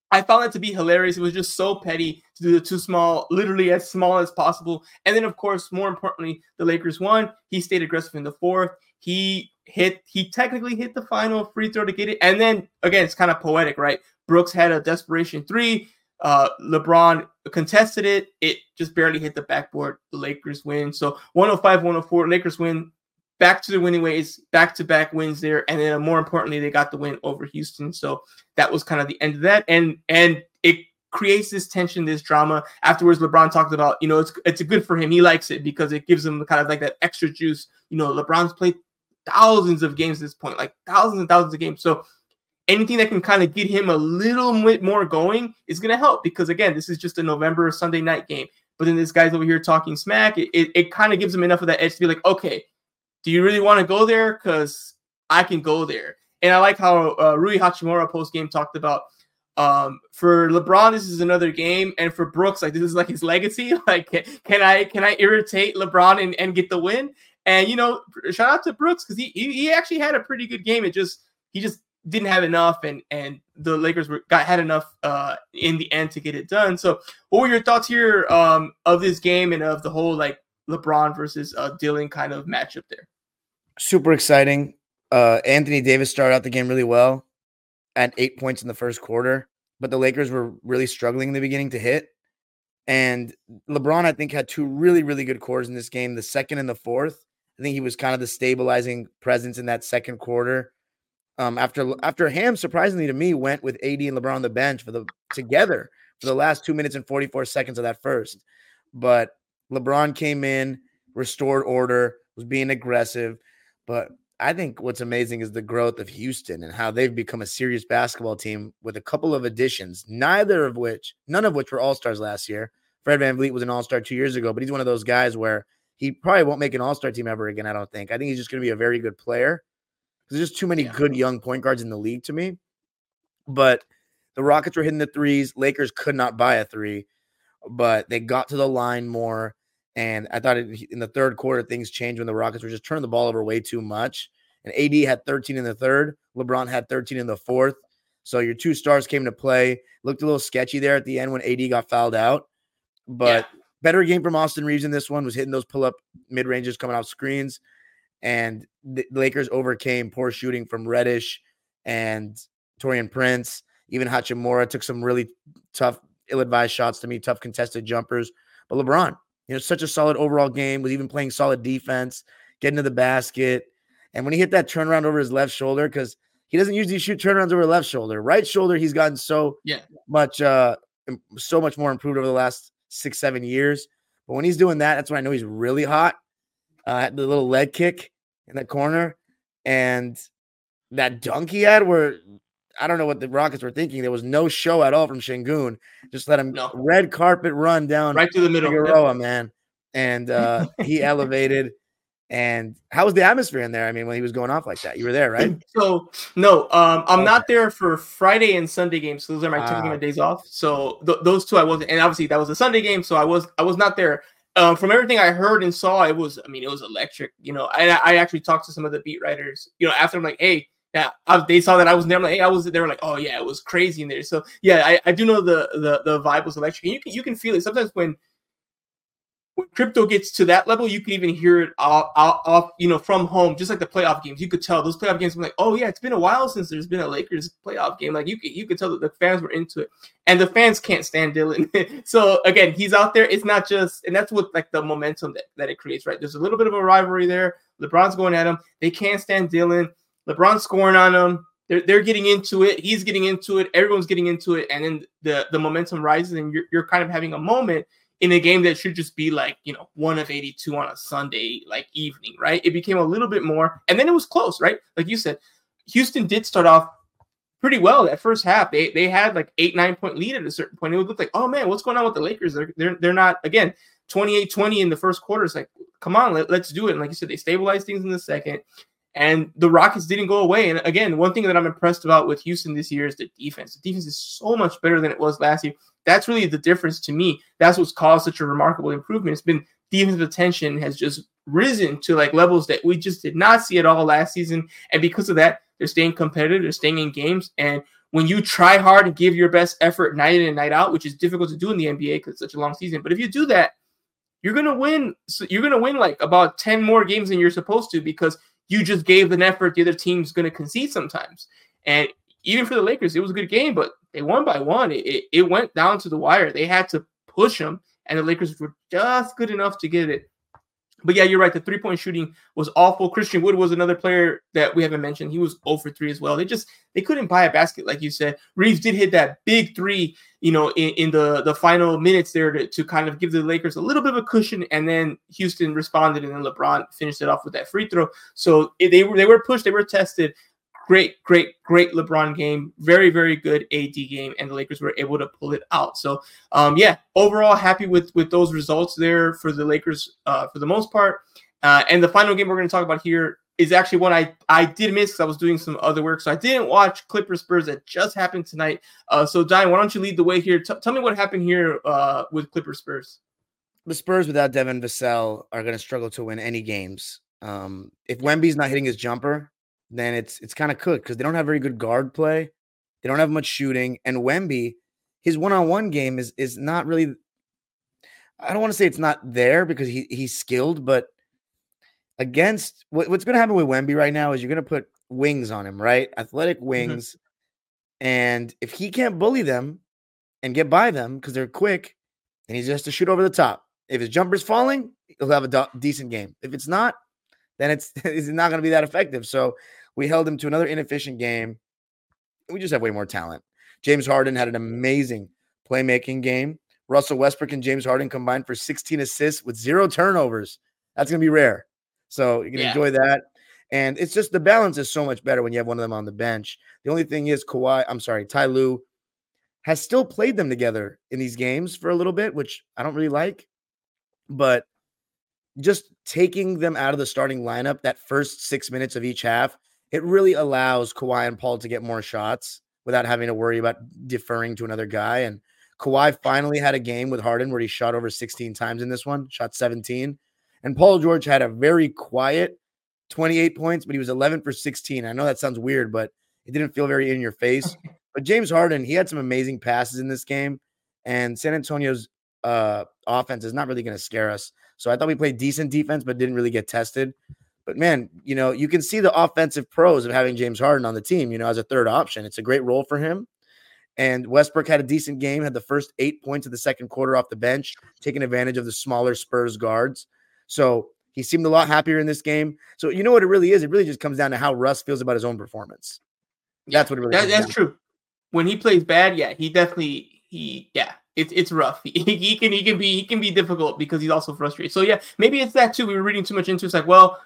I found that to be hilarious. It was just so petty to do the too small, literally as small as possible. And then, of course, more importantly, the Lakers won. He stayed aggressive in the fourth. He hit, he technically hit the final free throw to get it. And then again, it's kind of poetic, right? Brooks had a desperation three. Uh, LeBron contested it. It just barely hit the backboard. The Lakers win. So 105 104. Lakers win back to the winning ways, back to back wins there. And then more importantly, they got the win over Houston. So that was kind of the end of that. And and it creates this tension, this drama. Afterwards, LeBron talked about, you know, it's it's good for him. He likes it because it gives him kind of like that extra juice. You know, LeBron's played thousands of games at this point, like thousands and thousands of games. So anything that can kind of get him a little bit more going is going to help because again this is just a november sunday night game. But then this guy's over here talking smack it, it, it kind of gives him enough of that edge to be like okay do you really want to go there? Because i can go there. And i like how uh, rui hachimura post game talked about um, for lebron this is another game and for brooks like this is like his legacy like can i can i irritate lebron and, and get the win and you know shout out to brooks because he, he actually had a pretty good game it just he just didn't have enough, and and the Lakers were got had enough uh, in the end to get it done. So, what were your thoughts here um, of this game and of the whole like LeBron versus uh, Dillon kind of matchup there? Super exciting. Uh, Anthony Davis started out the game really well at eight points in the first quarter, but the Lakers were really struggling in the beginning to hit. And LeBron, I think, had two really, really good quarters in this game. The second and the fourth. I think he was kind of the stabilizing presence in that second quarter um, after after Ham, surprisingly to me, went with AD and LeBron on the bench for the together for the last two minutes and 44 seconds of that first. But LeBron came in, restored order, was being aggressive. But I think what's amazing is the growth of Houston and how they've become a serious basketball team with a couple of additions, neither of which, none of which were all stars last year. Fred VanVleet was an all star two years ago, but he's one of those guys where he probably won't make an all star team ever again. I don't think. I think he's just going to be a very good player. There's just too many yeah. good young point guards in the league to me. But the Rockets were hitting the threes. Lakers could not buy a three, but they got to the line more. And I thought it, in the third quarter, things changed when the Rockets were just turning the ball over way too much. And AD had 13 in the third. LeBron had 13 in the fourth. So your two stars came to play. Looked a little sketchy there at the end when AD got fouled out. But yeah. Better game from Austin Reaves in this one was hitting those pull up mid ranges coming off screens and the Lakers overcame poor shooting from Reddish and Taurean Prince. Even Hachimura took some really tough, ill-advised shots to me, tough contested jumpers. But LeBron, you know, such a solid overall game, was even playing solid defense, getting to the basket. And when he hit that turnaround over his left shoulder, because he doesn't usually shoot turnarounds over left shoulder. Right shoulder, he's gotten so yeah. much uh so much more improved over the last six, seven years. But when he's doing that, that's when I know he's really hot. Uh, the little leg kick in the corner, and that dunk he had where I don't know what the Rockets were thinking. There was no show at all from Sengun. Just let him no. red carpet run down right to the middle, Figueroa, man. And uh, he elevated. And how was the atmosphere in there? I mean, when he was going off like that, you were there, right? So no, um, I'm okay. not there for Friday and Sunday games. So those are my uh, my days off. So th- those two I wasn't, and obviously that was a Sunday game, so I was I was not there um, from everything I heard and saw, it was, I mean, it was electric. You know, I, I actually talked to some of the beat writers, you know, after I'm like, hey, yeah, I, they saw that I was there. I'm like, hey, I was. They were like, oh yeah, it was crazy in there. So yeah, I, I do know the the the vibe was electric. And you can you can feel it sometimes when when crypto gets to that level, you can even hear it off, off, you know, from home, just like the playoff games. You could tell those playoff games. like, oh yeah, it's been a while since there's been a Lakers playoff game. Like you could, you could tell that the fans were into it, and the fans can't stand Dillon. so again, he's out there. It's not just, and that's what like the momentum that, that it creates, right? There's a little bit of a rivalry there. LeBron's going at him. They can't stand Dillon. LeBron's scoring on him. They're, they're getting into it. He's getting into it. Everyone's getting into it, and then the the momentum rises, and you're you're kind of having a moment in a game that should just be like, you know, one of 82 on a Sunday, like evening, right? It became a little bit more, and then it was close, right? Like you said, Houston did start off pretty well that first half. They they had like eight, nine point lead at a certain point. It would look like, oh man, what's going on with the Lakers? They're they're, they're not again 28-20 in the first quarter. It's like, come on, let, let's do it. And like you said, they stabilized things in the second. And the Rockets didn't go away. And again, one thing that I'm impressed about with Houston this year is the defense. The defense is so much better than it was last year. That's really the difference to me. That's what's caused such a remarkable improvement. It's been defensive attention has just risen to like levels that we just did not see at all last season. And because of that, they're staying competitive, they're staying in games. And when you try hard and give your best effort night in and night out, which is difficult to do in the NBA because it's such a long season, but if you do that, you're gonna win. You're gonna win like about 10 more games than you're supposed to because you just gave an effort the other team's gonna concede sometimes. And even for the Lakers, it was a good game, but they won by one. It, it went down to the wire. They had to push them, and the Lakers were just good enough to get it. But yeah, you're right. The three point shooting was awful. Christian Wood was another player that we haven't mentioned. He was 0 for 3 as well. They just they couldn't buy a basket, like you said. Reaves did hit that big three, you know, in, in the the final minutes there to, to kind of give the Lakers a little bit of a cushion, and then Houston responded, and then LeBron finished it off with that free throw. So eh, they were they were pushed, they were tested, great, great, great LeBron game. Very, very good AD game, and the Lakers were able to pull it out. So, um, yeah, overall happy with with those results there for the Lakers uh, for the most part. Uh, and the final game we're going to talk about here is actually one I I did miss because I was doing some other work, so I didn't watch Clippers Spurs that just happened tonight. Uh, so, Dime, why don't you lead the way here? T- tell me what happened here uh, with Clippers Spurs. The Spurs without Devin Vassell are going to struggle to win any games. Um, if Wemby's not hitting his jumper, then it's it's kind of cooked because they don't have very good guard play. They don't have much shooting, and Wemby, his one-on-one game is is not really. I don't want to say it's not there because he he's skilled, but against what, what's going to happen with Wemby right now is you're going to put wings on him, right? Athletic mm-hmm. wings, mm-hmm. and if he can't bully them and get by them because they're quick, then he's just to shoot over the top. If his jumper's falling, he'll have a do- decent game. If it's not, then it's it's not going to be that effective. So we held him to another inefficient game. We just have way more talent. James Harden had an amazing playmaking game. Russell Westbrook and James Harden combined for 16 assists with zero turnovers. That's going to be rare. So you can yeah. enjoy that. And it's just the balance is so much better when you have one of them on the bench. The only thing is Kawhi, I'm sorry, Ty Lue has still played them together in these games for a little bit, which I don't really like. But just taking them out of the starting lineup that first six minutes of each half it really allows Kawhi and Paul to get more shots without having to worry about deferring to another guy. And Kawhi finally had a game with Harden where he shot over 16 times in this one, shot 17. And Paul George had a very quiet 28 points, but he was 11 for 16. I know that sounds weird, but it didn't feel very in your face. But James Harden, he had some amazing passes in this game, and San Antonio's uh, offense is not really going to scare us. So I thought we played decent defense, but didn't really get tested. But man, you know, you can see the offensive pros of having James Harden on the team, you know, as a third option. It's a great role for him. And Westbrook had a decent game, had the first eight points of the second quarter off the bench, taking advantage of the smaller Spurs guards. So he seemed a lot happier in this game. So you know what it really is? It really just comes down to how Russ feels about his own performance. That's what it really that, That's down. true. When he plays bad, yeah, he definitely he yeah, it's it's rough. He, he, can he can be he can be difficult because he's also frustrated. So yeah, maybe it's that too. We were reading too much into it. it's like, well,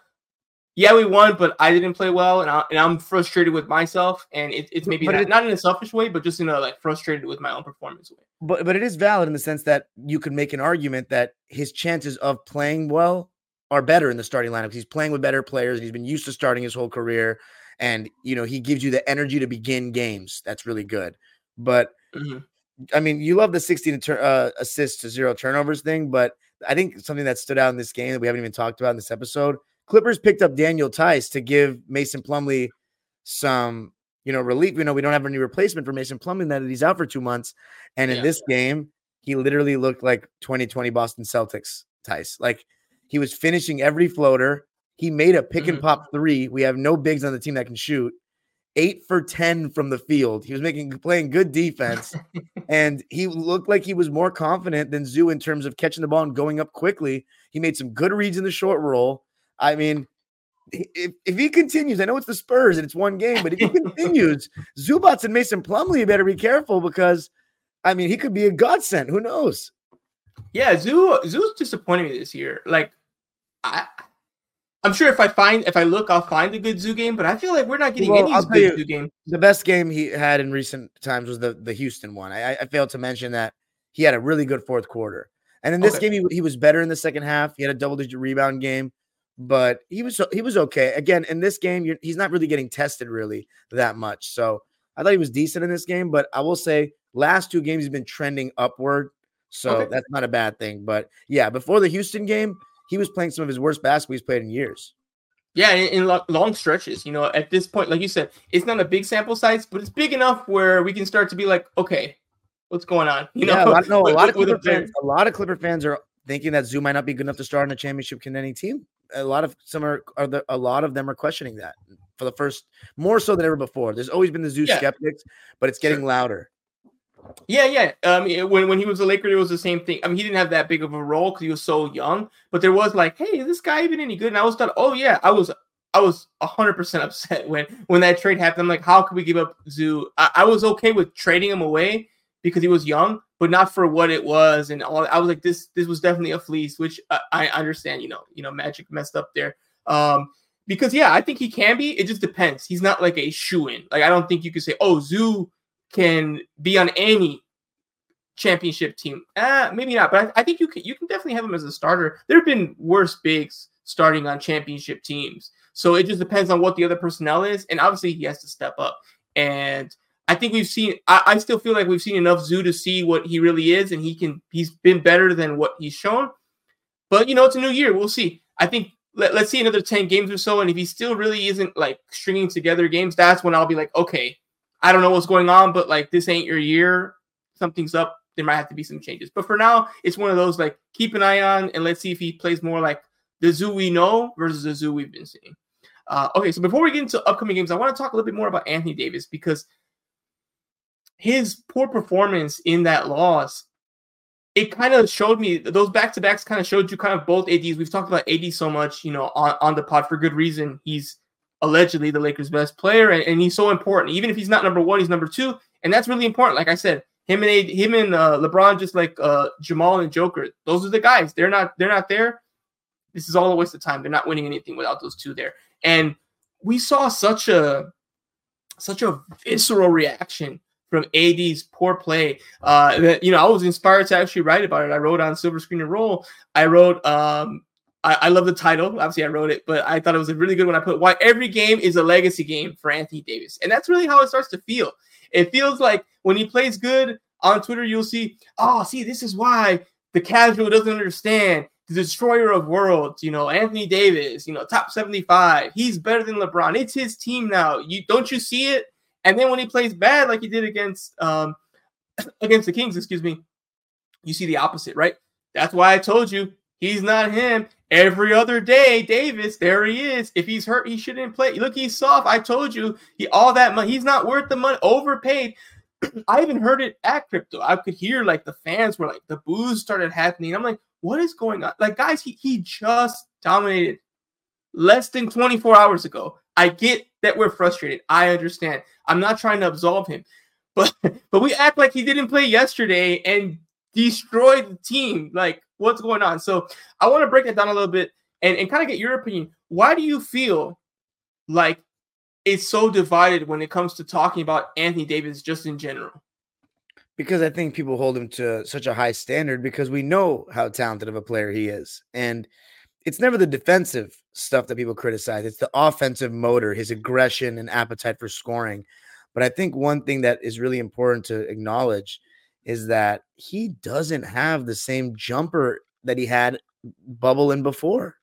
yeah, we won, but I didn't play well, and, I, and I'm frustrated with myself. And it, it's maybe not, it, not, in a selfish way, but just in a like frustrated with my own performance way. But but it is valid in the sense that you could make an argument that his chances of playing well are better in the starting lineup. He's playing with better players. And he's been used to starting his whole career, and you know he gives you the energy to begin games. That's really good. But mm-hmm. I mean, you love the 16 uh, assists to zero turnovers thing, but I think something that stood out in this game that we haven't even talked about in this episode. Clippers picked up Daniel Theis to give Mason Plumlee some, you know, relief. You know, we don't have any replacement for Mason Plumlee that he's out for two months. And in yeah. this game, he literally looked like 2020 Boston Celtics Theis. Like he was finishing every floater. He made a pick mm-hmm. and pop three. We have no bigs on the team that can shoot. Eight for 10 from the field. He was making playing good defense. and he looked like he was more confident than Zoo in terms of catching the ball and going up quickly. He made some good reads in the short roll. I mean, if, if he continues, I know it's the Spurs and it's one game, but if he continues, Zubac and Mason Plumlee better be careful because I mean he could be a godsend. Who knows? Yeah, Zoo Zoo's disappointing me this year. Like I I'm sure if I find if I look, I'll find a good zoo game, but I feel like we're not getting well, any good you, zoo game. The best game he had in recent times was the the Houston one. I, I failed to mention that he had a really good fourth quarter, and in this okay. game he, he was better in the second half. He had a double digit rebound game, but he was he was okay. Again, in this game, he's not really getting tested really that much. So I thought he was decent in this game, but I will say last two games he's been trending upward. So okay. that's not a bad thing. But yeah, before the Houston game, he was playing some of his worst basketball he's played in years. Yeah, in, in, long stretches. You know, at this point, like you said, it's not a big sample size, but it's big enough where we can start to be like, okay, what's going on? You yeah, know, a lot, no, a lot of Clipper fans, a lot of Clipper fans are thinking that Zoo might not be good enough to start on a championship contending team. A lot of some are, are the, a lot of them are questioning that for the first more so than ever before. There's always been the Zoo yeah. skeptics, but it's getting sure. louder. Yeah, yeah. Um, when when he was a Laker, it was the same thing. I mean, he didn't have that big of a role because he was so young. But there was like, hey, is this guy even any good? And I was thought, oh yeah, I was I was hundred percent upset when when that trade happened. I'm like, how could we give up Zoo? I, I, was okay with trading him away because he was young, but not for what it was. And all I was like, this this was definitely a fleece, which I, I understand. You know, you know, Magic messed up there. Um, because yeah, I think he can be. It just depends. He's not like a shoe in. Like I don't think you could say, oh, Zoo can be on any championship team. Uh, maybe not, but I, I, think you can you can definitely have him as a starter. There have been worse bigs starting on championship teams. So it just depends on what the other personnel is. And obviously he has to step up. And I think we've seen I, I still feel like we've seen enough Zoo to see what he really is, and he can he's been better than what he's shown. But you know, it's a new year. We'll see. I think let, let's see another 10 games or so. And if he still really isn't like stringing together games, that's when I'll be like, okay, I don't know what's going on, but like this ain't your year. Something's up. There might have to be some changes. But for now, it's one of those like keep an eye on and let's see if he plays more like the zoo we know versus the zoo we've been seeing. Uh, okay, so before we get into upcoming games, I want to talk a little bit more about Anthony Davis because his poor performance in that loss, it kind of showed me those back to backs kind of showed you kind of both ADs. We've talked about AD so much, you know, on, on the pod for good reason. He's allegedly the Lakers' best player, and, and, he's so important. Even if he's not number one, he's number two, and that's really important. Like I said, him and AD, him and uh, LeBron, just like uh, Jamal and Joker, those are the guys. They're not they're not there. This is all a waste of time. They're not winning anything without those two there. And we saw such a such a visceral reaction from AD's poor play. Uh, that you know, I was inspired to actually write about it. I wrote on Silver Screen and Roll. I wrote um, I, I, love the title. Obviously, I wrote it, but I thought it was a really good one. I put why every game is a legacy game for Anthony Davis, and that's really how it starts to feel. It feels like when he plays good on Twitter, you'll see, oh, see, this is why the casual doesn't understand the destroyer of worlds. You know, Anthony Davis. You know, top seventy-five. He's better than LeBron. It's his team now. You don't you see it? And then when he plays bad, like he did against um against the Kings, excuse me, you see the opposite, right? That's why I told you he's not him. Every other day, Davis, there he is. If he's hurt, he shouldn't play. Look, he's soft. I told you, he all that money. He's not worth the money. Overpaid. I even heard it at crypto. I could hear like the fans were like the booze started happening. I'm like, what is going on? Like, guys, he he just dominated less than 24 hours ago. I get that we're frustrated. I understand. I'm not trying to absolve him, but but we act like he didn't play yesterday and destroyed the team. Like, what's going on? So I want to break that down a little bit and, and kind of get your opinion. Why do you feel like it's so divided when it comes to talking about Anthony Davis just in general? Because I think people hold him to such a high standard because we know how talented of a player he is. And it's never the defensive stuff that people criticize. It's the offensive motor, his aggression and appetite for scoring. But I think one thing that is really important to acknowledge is that he doesn't have the same jumper that he had bubble in before.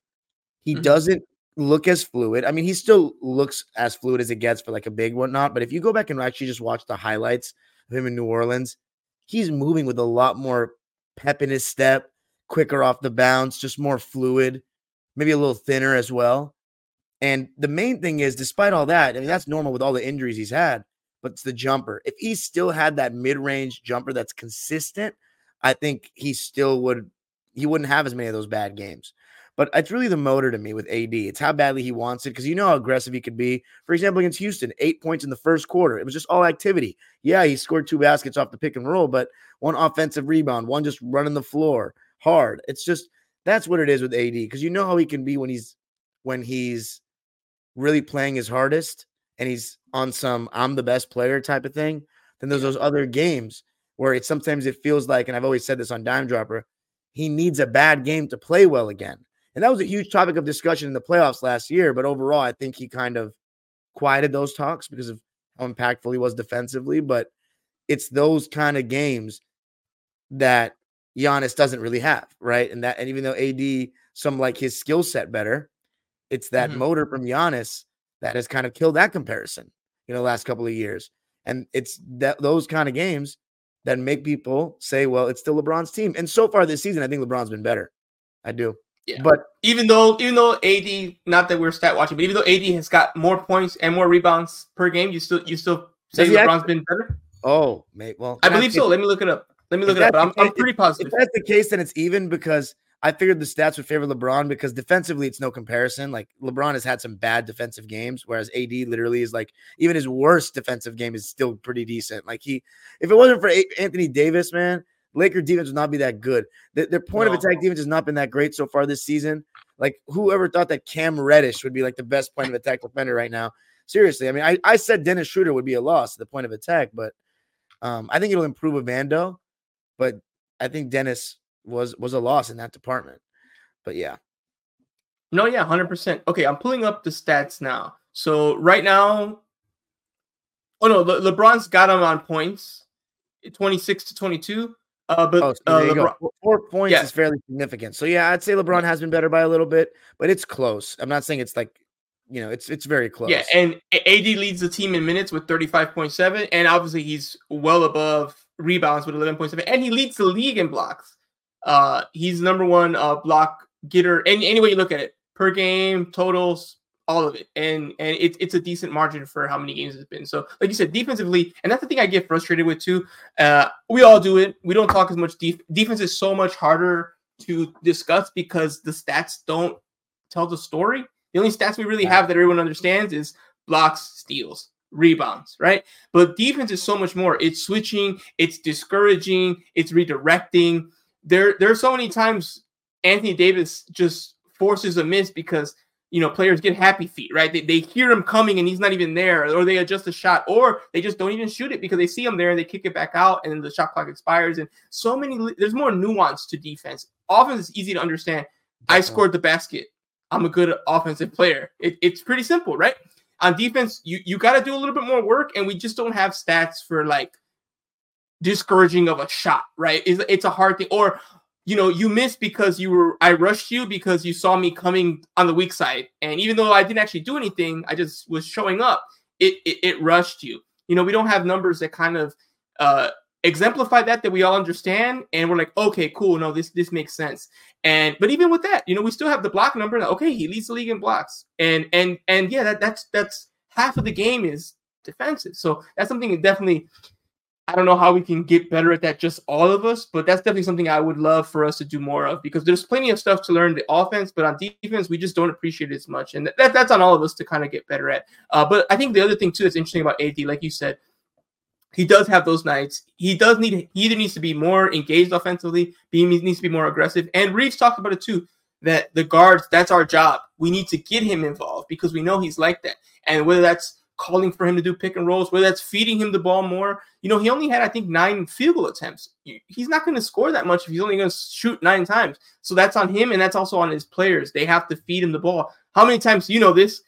He Mhm. doesn't look as fluid. I mean, he still looks as fluid as it gets for like a big whatnot. But if you go back and actually just watch the highlights of him in New Orleans, he's moving with a lot more pep in his step, quicker off the bounce, just more fluid, maybe a little thinner as well. And the main thing is, despite all that, I mean, that's normal with all the injuries he's had, but it's the jumper. If he still had that mid range jumper that's consistent, I think he still would, he wouldn't have as many of those bad games. But it's really the motor to me with AD. It's how badly he wants it because you know how aggressive he could be. For example, against Houston, eight points in the first quarter. It was just all activity. Yeah, he scored two baskets off the pick and roll, but one offensive rebound, one just running the floor hard. It's just that's what it is with AD because you know how he can be when he's when he's really playing his hardest and he's on some I'm the best player type of thing. Then there's those other games where it sometimes it feels like, and I've always said this on Dime Dropper, he needs a bad game to play well again. And that was a huge topic of discussion in the playoffs last year. But overall, I think he kind of quieted those talks because of how impactful he was defensively. But it's those kind of games that Giannis doesn't really have, right? And that, and even though AD some like his skill set better, it's that Mhm. motor from Giannis that has kind of killed that comparison, you know, the last couple of years. And it's that those kind of games that make people say, well, it's still LeBron's team. And so far this season, I think LeBron's been better. I do. Yeah. But even though even though AD, not that we're stat watching, but even though AD has got more points and more rebounds per game, you still you still say LeBron's actually? been better. oh, mate, well, I believe so. Let me look it up. Let me look it up. I'm, the I'm pretty If that's the case, then it's even because I figured the stats would favor LeBron because defensively, it's no comparison. Like LeBron has had some bad defensive games, whereas AD literally is like even his worst defensive game is still pretty decent. Like he, if it wasn't for Anthony Davis, man, Laker defense would not be that good. Their, their point No. of attack defense has not been that great so far this season. Like whoever thought that Cam Reddish would be like the best point of attack defender right now? Seriously, I mean, I, I said Dennis Schroeder would be a loss at the point of attack, but um, I think it'll improve with Vando, but I think Dennis was was a loss in that department. But yeah, No, yeah, hundred percent. Okay, I'm pulling up the stats now. So right now, oh no, Le- LeBron's got him on points, twenty six to twenty two. Uh, but oh, so uh, there you go. LeBron, Four- points Yeah. is fairly significant. So yeah, I'd say LeBron has been better by a little bit, but it's close. I'm not saying it's like you know, it's it's very close. yeah, and AD leads the team in minutes with thirty five point seven, and obviously he's well above rebounds with eleven point seven, and he leads the league in blocks. Uh, he's number one uh block getter. Any any way you look at it, per game totals, all of it, and and it's it's a decent margin for how many games it's been. So, like you said, defensively, and that's the thing I get frustrated with too. Uh, we all do it. We don't talk as much. Def- defense is so much harder to discuss because the stats don't tell the story. The only stats we really have that everyone understands is blocks, steals, rebounds, right? But defense is so much more. It's switching, it's discouraging, it's redirecting. There, there are so many times Anthony Davis just forces a miss because you know players get happy feet, right? They, they hear him coming and he's not even there, or they adjust the shot, or they just don't even shoot it because they see him there and they kick it back out, and then the shot clock expires. And so many, there's more nuance to defense. Offense is easy to understand. I scored the basket. I'm a good offensive player. It, it's pretty simple, right? On defense, you, you got to do a little bit more work, and we just don't have stats for like discouraging of a shot, right? It's, it's a hard thing. Or, you know, you missed because you were, I rushed you because you saw me coming on the weak side. And even though I didn't actually do anything, I just was showing up, it, it, it rushed you. You know, we don't have numbers that kind of, uh, exemplify that that we all understand and we're like okay cool no this this makes sense and but even with that you know we still have the block number okay he leads the league in blocks. And and and yeah that that's that's half of the game is defensive. So that's something that definitely i don't know how we can get better at that just all of us but that's definitely something i would love for us to do more of because there's plenty of stuff to learn the offense but on defense we just don't appreciate it as much. And that, that's on all of us to kind of get better at. Uh, but i think the other thing too that's interesting about ad like you said he does have those nights. He does need he either needs to be more engaged offensively, he needs to be more aggressive. And Reaves talked about it too. That the guards, that's our job. We need to get him involved because we know he's like that. And whether that's calling for him to do pick and rolls, whether that's feeding him the ball more. You know, he only had, I think, nine field goal attempts. He's not going to score that much if he's only going to shoot nine times. So that's on him, and that's also on his players. They have to feed him the ball. How many times you know this?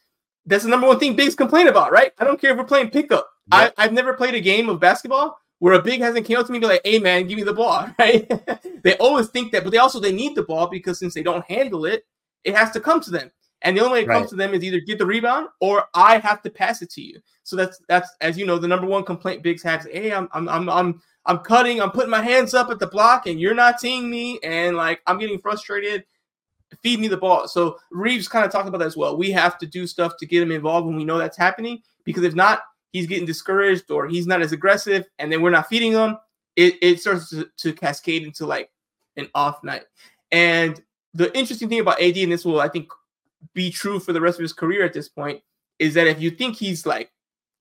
That's the number one thing bigs complain about, right? I don't care if we're playing pickup. I, I've never played a game of basketball where a big hasn't came up to me and be like, "Hey man, give me the ball," right? they always think that, but they also they need the ball because since they don't handle it, it has to come to them. And the only way it right. comes to them is either get the rebound or I have to pass it to you. So that's that's as you know the number one complaint Bigs has. Hey, I'm I'm I'm I'm I'm cutting. I'm putting my hands up at the block, and you're not seeing me, and like I'm getting frustrated. Feed me the ball. So Reaves kind of talked about that as well. We have to do stuff to get him involved when we know that's happening because if not, he's getting discouraged or he's not as aggressive, and then we're not feeding him. It it starts to, to cascade into like an off night. And the interesting thing about AD, and this will I think be true for the rest of his career at this point, is that if you think he's like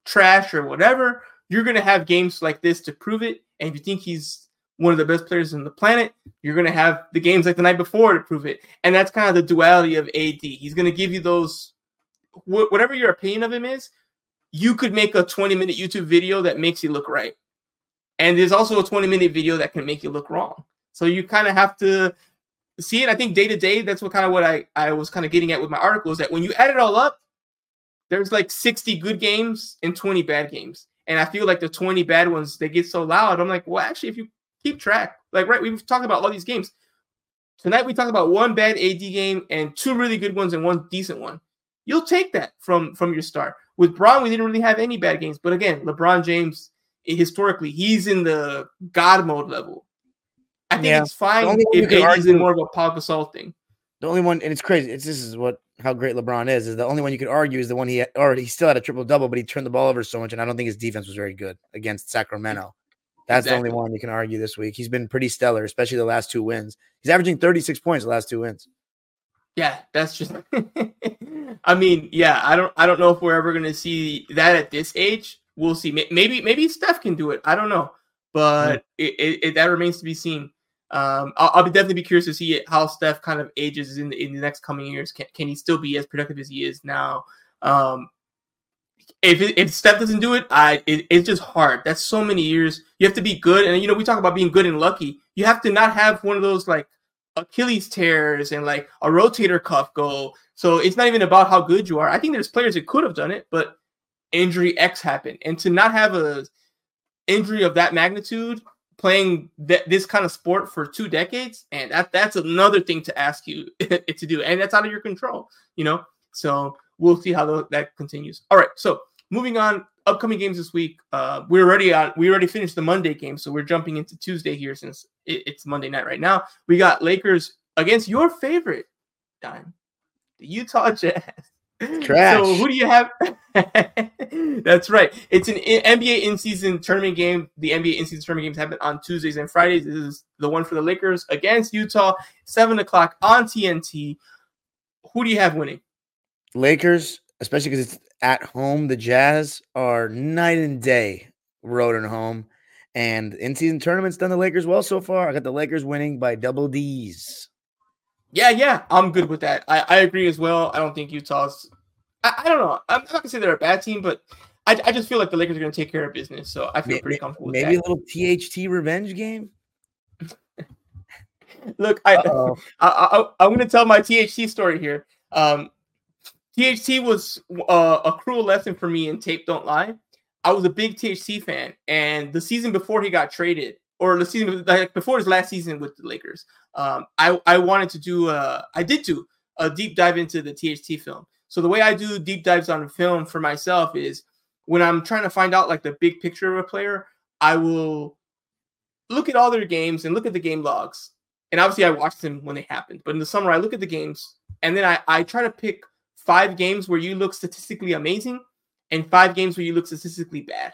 trash or whatever, you're going to have games like this to prove it. And if you think he's one of the best players on the planet, you're going to have the games like the night before to prove it. And that's kind of the duality of AD. He's going to give you those, wh- whatever your opinion of him is, you could make a 20 minute YouTube video that makes you look right. And there's also a 20 minute video that can make you look wrong. So you kind of have to see it. I think day to day, that's what kind of what I, I was kind of getting at with my article is that when you add it all up, there's like 60 good games and 20 bad games. And I feel like the 20 bad ones, they get so loud. I'm like, well, actually, if you keep track, like, right, we've talked about all these games. Tonight, we talked about one bad AD game and two really good ones and one decent one. You'll take that from from your start. With Bron, we didn't really have any bad games. But again, LeBron James, historically, he's in the God mode level. I think yeah. it's fine if is in more of a Pau Gasol thing. The only one, and it's crazy. It's this is what how great LeBron is. Is the only one you could argue is the one he already he still had a triple double, but he turned the ball over so much, and I don't think his defense was very good against Sacramento. That's exactly. the only one you can argue this week. He's been pretty stellar, especially the last two wins. He's averaging 36 points the last two wins. Yeah, that's just I mean, yeah, I don't I don't know if we're ever going to see that at this age. We'll see. Maybe maybe Steph can do it. I don't know. But mm-hmm. it, it, it, that remains to be seen. Um, I'll, I'll, be definitely be curious to see how Steph kind of ages in the, in the next coming years. Can, can he still be as productive as he is now? Um, if if Steph doesn't do it, I it, it's just hard. That's so many years. You have to be good, and you know we talk about being good and lucky. You have to not have one of those like Achilles tears and like a rotator cuff go. So it's not even about how good you are. I think there's players that could have done it, but injury X happened, and to not have a injury of that magnitude playing th- this kind of sport for two decades, and that that's another thing to ask you to do, and that's out of your control, you know. So we'll see how that continues. All right, so moving on, upcoming games this week. Uh, we're already on. We already finished the Monday game, so we're jumping into Tuesday here since it, it's Monday night right now. We got Lakers against your favorite, Dime, the Utah Jazz. Trash. So who do you have? That's right. It's an NBA in-season tournament game. The NBA in-season tournament games happen on Tuesdays and Fridays. This is the one for the Lakers against Utah, seven o'clock on TNT. Who do you have winning? Lakers, especially because it's at home. The Jazz are night and day, road and home. And in-season tournaments done the Lakers well so far. I got the Lakers winning by double D's. Yeah, yeah, I'm good with that. I, I agree as well. I don't think Utah's. I, I don't know. I'm not gonna say they're a bad team, but I, I just feel like the Lakers are gonna take care of business. So I feel maybe, pretty comfortable. Maybe a little THT revenge game. Look, I, I, I I'm gonna tell my THT story here. Um, THT was uh, a cruel lesson for me in Tape Don't Lie. I was a big THT fan, and the season before he got traded, or the season like before his last season with the Lakers, um, I I wanted to do a, I did do a deep dive into the THT film. So the way I do deep dives on film for myself is when I'm trying to find out like the big picture of a player, I will look at all their games and look at the game logs. And obviously I watched them when they happened, but in the summer I look at the games and then I, I try to pick five games where you look statistically amazing and five games where you look statistically bad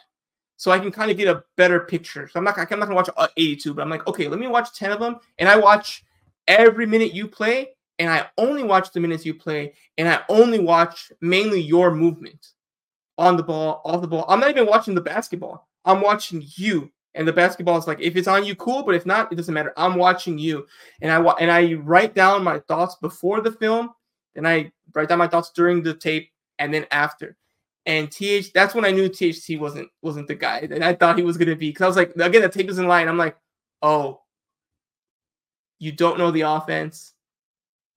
so I can kind of get a better picture. So I'm not I'm not gonna watch uh, 82, but I'm like, okay, let me watch 10 of them, and I watch every minute you play, and I only watch the minutes you play, and I only watch mainly your movement on the ball, off the ball. I'm not even watching the basketball. I'm watching you. And the basketball is like, if it's on you, cool. But if not, it doesn't matter. I'm watching you, and I and I write down my thoughts before the film, and I write down my thoughts during the tape, and then after. And TH, that's when I knew THT wasn't wasn't the guy that I thought he was gonna be. Cause I was like, again, the tape is in line. I'm like, oh, you don't know the offense.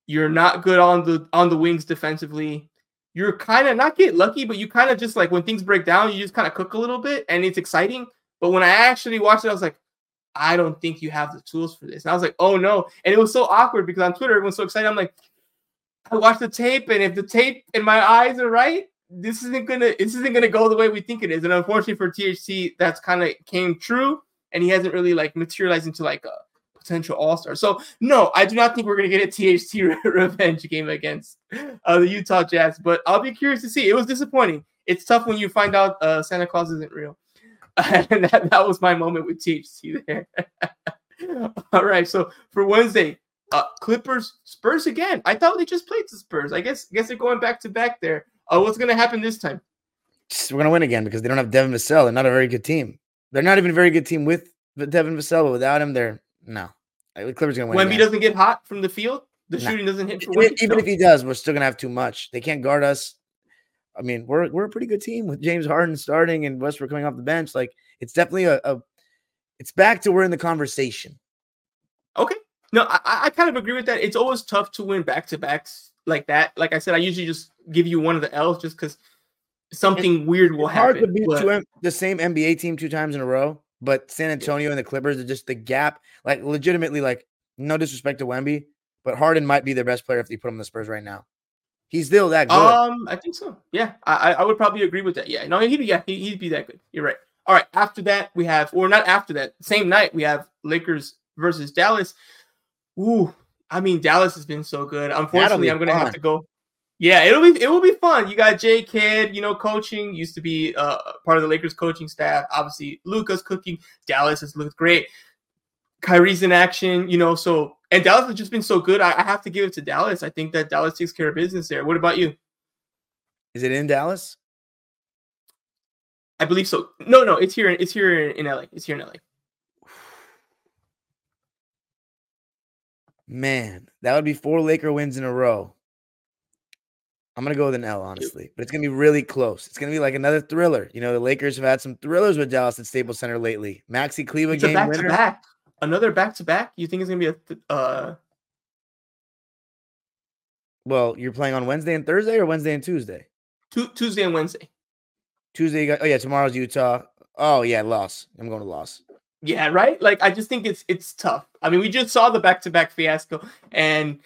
You're not good on the on the wings defensively. You're kind of not get lucky, but you kind of just like when things break down, you just kind of cook a little bit, and it's exciting. But when I actually watched it, I was like, I don't think you have the tools for this. And I was like, oh no. And it was so awkward because on Twitter, everyone's so excited. I'm like, I watched the tape, and if the tape and my eyes are right, this isn't gonna this isn't gonna go the way we think it is. And unfortunately for THT, that's kind of came true, and he hasn't really like materialized into like a potential All Star. So no, I do not think we're gonna get a THT revenge game against uh, the Utah Jazz. But I'll be curious to see. It was disappointing. It's tough when you find out uh, Santa Claus isn't real, and that, that was my moment with THT there. All right, so for Wednesday, uh, Clippers, Spurs again. I thought they just played the Spurs. I guess I guess they're going back to back there. Uh, what's going to happen this time? We're going to win again because they don't have Devin Vassell. They're not a very good team. They're not even a very good team with Devin Vassell, but without him, they're no. The Clippers going to win. When he doesn't get hot from the field, the nah. shooting doesn't hit. even, even if he does, we're still going to have too much. They can't guard us. I mean, we're we're a pretty good team with James Harden starting and Westbrook coming off the bench. Like it's definitely a, a it's back to we're in the conversation. Okay. No, I, I kind of agree with that. It's always tough to win back to backs like that. Like I said, I usually just give you one of the L's just because something it's, weird will happen. Hard to beat but... the same NBA team two times in a row, but San Antonio yeah. and the Clippers are just the gap. Like legitimately, like no disrespect to Wemby, but Harden might be their best player if you put him in the Spurs right now. He's still that good. Um, I think so. Yeah, I, I would probably agree with that. Yeah, no, he'd yeah he'd be that good. You're right. All right. After that, we have, or not after that, same night we have Lakers versus Dallas. Ooh, I mean, Dallas has been so good. Unfortunately, I'm going to have to go. Yeah, it'll be it will be fun. You got Jay Kidd, you know, coaching. Used to be uh, part of the Lakers coaching staff. Obviously, Luka's cooking. Dallas has looked great. Kyrie's in action, you know. So and Dallas has just been so good. I, I have to give it to Dallas. I think that Dallas takes care of business there. What about you? Is it in Dallas? I believe so. No, no, it's here. It's here in LA. It's here in LA. Man, that would be four Laker wins in a row. I'm gonna go with an L, honestly, but it's gonna be really close. It's gonna be like another thriller. You know, the Lakers have had some thrillers with Dallas at Staples Center lately. Maxi Kleber game back winner. To back. Another back to back. You think it's gonna be a? Th- uh... Well, you're playing on Wednesday and Thursday, or Wednesday and Tuesday. Tu- Tuesday and Wednesday. Tuesday. Got, oh yeah, tomorrow's Utah. Oh yeah, loss. I'm going to loss. Yeah, right. Like I just think it's it's tough. I mean, we just saw the back to back fiasco, and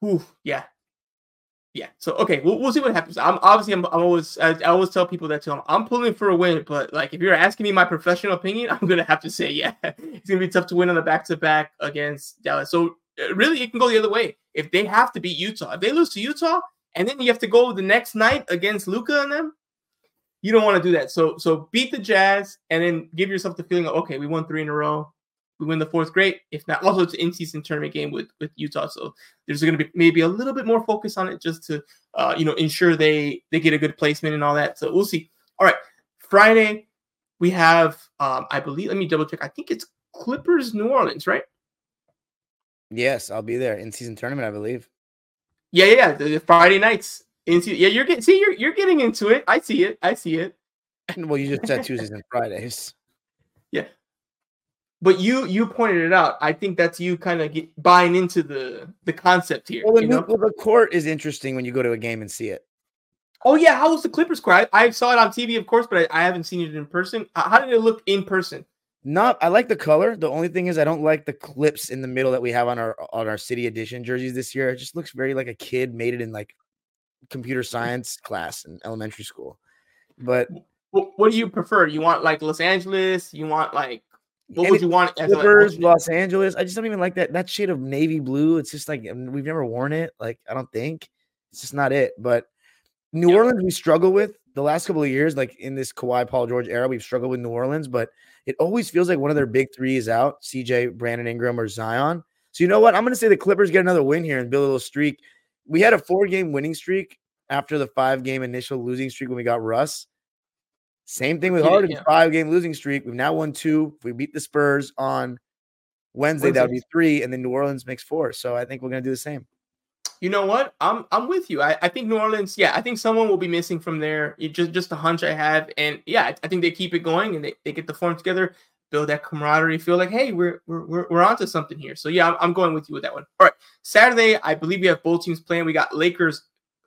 whew, yeah, yeah. So okay, we'll, we'll see what happens. I'm obviously I'm, I'm always I, I, always tell people that too. I'm, I'm pulling for a win, but like if you're asking me my professional opinion, I'm gonna have to say yeah, it's gonna be tough to win on the back to back against Dallas. So uh, really, it can go the other way. If they have to beat Utah, if they lose to Utah, and then you have to go the next night against Luka and them, you don't want to do that. So so beat the Jazz and then give yourself the feeling of okay, we won three in a row. We win the fourth, great. If not, also it's an in-season tournament game with with Utah, so there's going to be maybe a little bit more focus on it just to uh, you know ensure they they get a good placement and all that. So we'll see. All right, Friday we have um, I believe. Let me double check. I think it's Clippers New Orleans, right? Yes, I'll be there in season tournament, I believe. Yeah, yeah, the Friday nights into yeah, you're getting see you're you're getting into it. I see it. I see it. And well, you just said Tuesdays and Fridays. Yeah. But you you pointed it out. I think that's you kind of buying into the the concept here. Well, the, new, well, the court is interesting when you go to a game and see it. Oh yeah, how was the Clippers court? I, I saw it on TV, of course, but I, I, haven't seen it in person. How did it look in person? Not, I like the color. The only thing is, I don't like the clips in the middle that we have on our on our city edition jerseys this year. It just looks very like a kid made it in like computer science class in elementary school. But what do you prefer? You want like Los Angeles? You want like what would you want? Clippers, Los Angeles. I just don't even like that that shade of navy blue. It's just like we've never worn it. Like I don't think it's just not it. But New yeah. Orleans, we struggle with the last couple of years. Like in this Kawhi, Paul George era, we've struggled with New Orleans. But it always feels like one of their big three is out: CJ, Brandon Ingram, or Zion. So you know what? I'm going to say the Clippers get another win here and build a little streak we had a four game winning streak after the five game initial losing streak when we got Russ. Same thing with Harden's yeah. five game losing streak. We've now won two. If we beat the Spurs on Wednesday, Wednesday. that would be three, and then New Orleans makes four. So I think we're gonna do the same. You know what? I'm I'm with you. I, I think New Orleans, yeah, I think someone will be missing from there. It just just a hunch I have. And yeah, I, I think they keep it going and they, they get the form together, build that camaraderie, feel like, hey, we're we're we're, we're onto something here. So yeah, I'm, I'm going with you with that one. All right. Saturday, I believe we have both teams playing. We got Lakers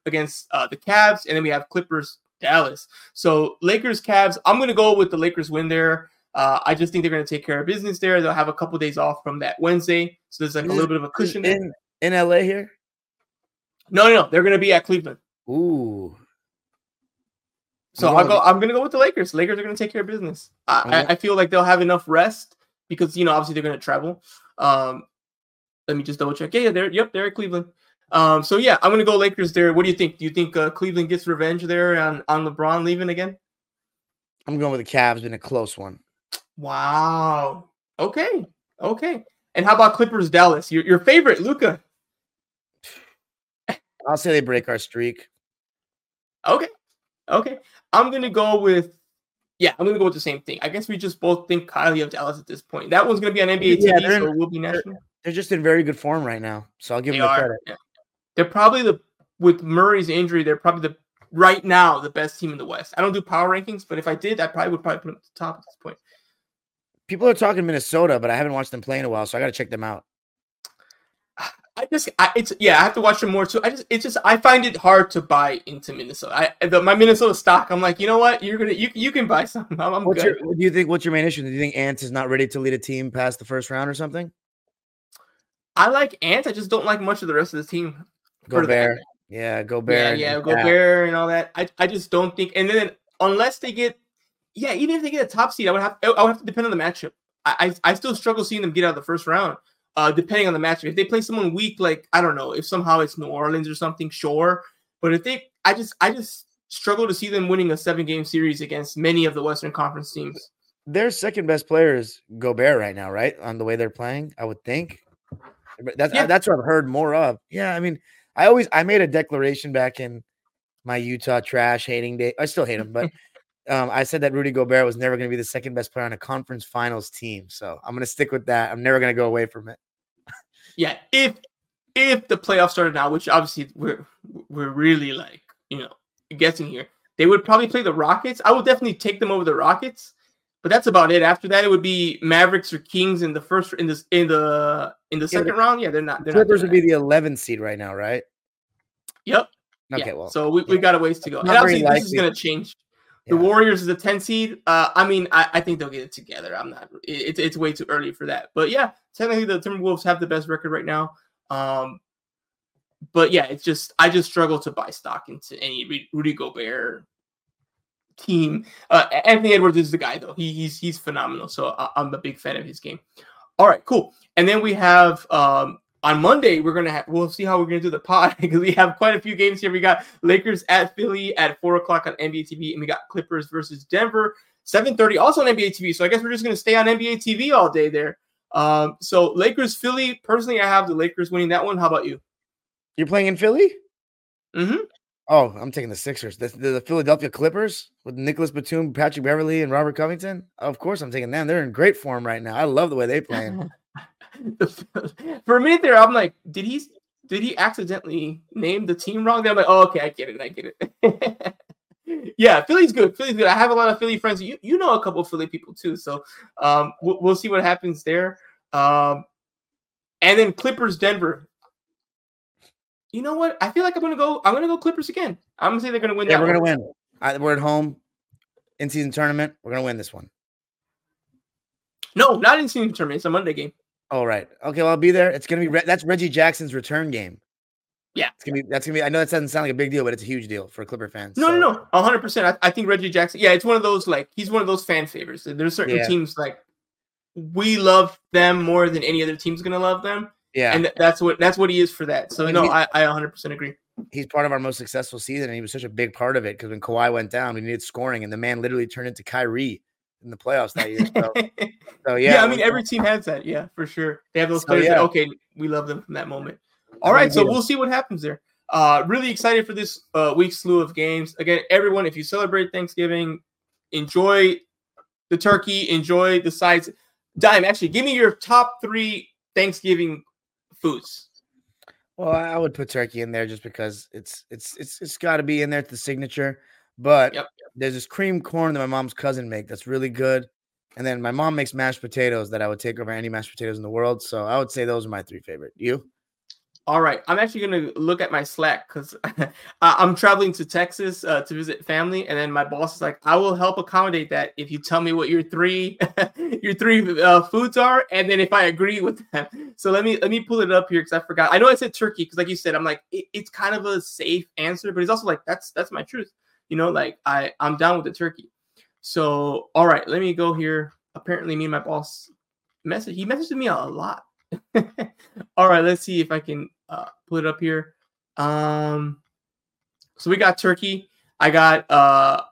against uh, the Cavs, and then we have Clippers Dallas. So Lakers Cavs. I'm gonna go with the Lakers win there. Uh, I just think they're going to take care of business there. They'll have a couple days off from that Wednesday, so there's like a little bit of a cushion in in LA here. No, no, no, they're going to be at Cleveland. Ooh. So I'll go. I'm going to go with the Lakers. Lakers are going to take care of business. I, okay. I, I feel like they'll have enough rest because you know obviously they're going to travel. Um, let me just double check. Yeah, yeah, they're yep, they're at Cleveland. Um, so yeah, I'm gonna go Lakers there. What do you think? Do you think uh, Cleveland gets revenge there on on LeBron leaving again? I'm going with the Cavs in a close one. Wow. Okay. Okay. And how about Clippers Dallas? Your your favorite, Luka. I'll say they break our streak. Okay. Okay. I'm gonna go with yeah, I'm gonna go with the same thing. I guess we just both think highly of Dallas at this point. That one's gonna be on NBA yeah, TV, so it will be national. They're, they're, just in very good form right now, so I'll give they them the are. credit. Yeah. They're probably the with Murray's injury, they're probably the right now the best team in the West. I don't do power rankings, but if I did, I probably would probably put them at the top at this point. People are talking Minnesota, but I haven't watched them play in a while, so I got to check them out. I just, I, it's yeah, I have to watch them more too. I just, it's just, I find it hard to buy into Minnesota. I, the, my Minnesota stock, I'm like, you know what, you're gonna, you, you can buy some. I'm, I'm what's good. Your, do you think? What's your main issue? Do you think Ants is not ready to lead a team past the first round or something? I like Ants. I just don't like much of the rest of the team. Gobert. Yeah, Gobert. Yeah, yeah, Gobert and all that. I, I just don't think. And then unless they get, yeah, even if they get a top seed, I would have I would have to depend on the matchup. I I, I still struggle seeing them get out of the first round. Uh, depending on the matchup. If they play someone weak, like I don't know, if somehow it's New Orleans or something, sure. But if they, I just I just struggle to see them winning a seven game series against many of the Western Conference teams. Their second best player is Gobert right now, right? On the way they're playing, I would think. That's yeah. that's what I've heard more of. Yeah, I mean, I always I made a declaration back in my Utah trash hating day. I still hate him, but um, I said that Rudy Gobert was never going to be the second best player on a conference finals team. So I'm going to stick with that. I'm never going to go away from it. Yeah, if if the playoffs started now, which obviously we're we're really like you know guessing here, they would probably play the Rockets. I would definitely take them over the Rockets, but that's about it. After that, it would be Mavericks or Kings in the first in the in the in the second yeah, round. Yeah, they're not. They're Clippers would be the 11th seed right now, right? Yep. Okay, yeah. well, so we, we got a ways to go. And obviously, this is going to change. The. Warriors is a 10 seed. Uh, I mean, I, I think they'll get it together. I'm not. It's it's way too early for that. But yeah, technically the Timberwolves have the best record right now. Um, but yeah, it's just I just struggle to buy stock into any Rudy Gobert team. Uh, Anthony Edwards is the guy though. He, he's he's phenomenal. So I, am a big fan of his game. All right, cool. And then we have um, on Monday we're gonna have we'll see how we're gonna do the pod because we have quite a few games here. We got Lakers at Philly at four o'clock on NBA TV, and we got Clippers versus Denver, seven thirty, also on NBA TV. So I guess we're just gonna stay on NBA TV all day there. Um, so Lakers, Philly. Personally, I have the Lakers winning that one. How about you? You're playing in Philly? Mm-hmm. Oh, I'm taking the Sixers. The, the, the, Philadelphia Clippers with Nicolas Batum, Patrick Beverley, and Robert Covington. Of course, I'm taking them. They're in great form right now. I love the way they play. For a minute there, I'm like, did he did he accidentally name the team wrong? Then I'm like, oh, okay, I get it, I get it. yeah, Philly's good. Philly's good. I have a lot of Philly friends. You you know a couple of Philly people too, so um, we'll, we'll see what happens there. Um, and then Clippers Denver. You know what? I feel like I'm gonna go. I'm gonna go Clippers again. I'm gonna say they're gonna win. Yeah, we're gonna win. I, we're at home in season tournament. We're gonna win this one. No, not in season tournament. It's a Monday game. All right. Okay. Well, I'll be there. It's gonna be Re- that's Reggie Jackson's return game. Yeah, it's gonna be. That's gonna be. I know that doesn't sound like a big deal, but it's a huge deal for Clipper fans. No, so. no, no, hundred percent. I think Reggie Jackson. Yeah, it's one of those like he's one of those fan favorites. There's certain yeah. teams like we love them more than any other team's gonna love them. Yeah, and that's what that's what he is for that. So no, I I 100 percent agree. He's part of our most successful season, and he was such a big part of it because when Kawhi went down, we needed scoring, and the man literally turned into Kyrie in the playoffs that year. So, so yeah, yeah. I mean, every team has that. Yeah, for sure. They have those players. So, yeah. that, okay, we love them from that moment. All right, so we'll see what happens there. Uh, really excited for this uh, week's slew of games. Again, everyone, if you celebrate Thanksgiving, enjoy the turkey, enjoy the sides. Dime, actually, give me your top three Thanksgiving foods. Well, I would put turkey in there just because it's it's it's it's got to be in there. It's the signature. But yep. there's this cream corn that my mom's cousin make that's really good. And then my mom makes mashed potatoes that I would take over any mashed potatoes in the world. So I would say those are my three favorite. You? All right, I'm actually gonna look at my Slack because I'm traveling to Texas uh, to visit family, and then my boss is like, "I will help accommodate that if you tell me what your three your three uh, foods are, and then if I agree with them." So let me let me pull it up here because I forgot. I know I said turkey because, like you said, I'm like it, it's kind of a safe answer, but it's also like that's that's my truth. You know, like I I'm down with the turkey. So all right, let me go here. Apparently, me and my boss message. He messaged me a lot. all right, let's see if I can uh, put it up here. Um, so we got turkey. I got uh,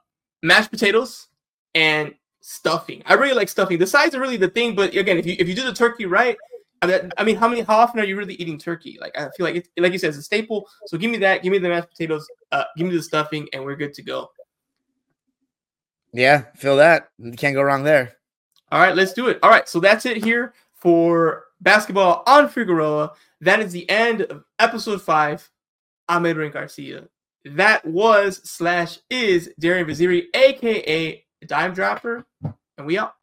mashed potatoes and stuffing. I really like stuffing. The sides are really the thing, but again, if you if you do the turkey right, I mean, how many how often are you really eating turkey? Like I feel like it, like you said, it's a staple. So give me that. Give me the mashed potatoes. Uh, give me the stuffing, and we're good to go. Yeah, feel that. You can't go wrong there. All right, let's do it. All right, so that's it here for basketball on Figueroa. That is the end of episode five. I'm Edwin Garcia. That was slash is Darian Vaziri, aka Dime Dropper, and we out.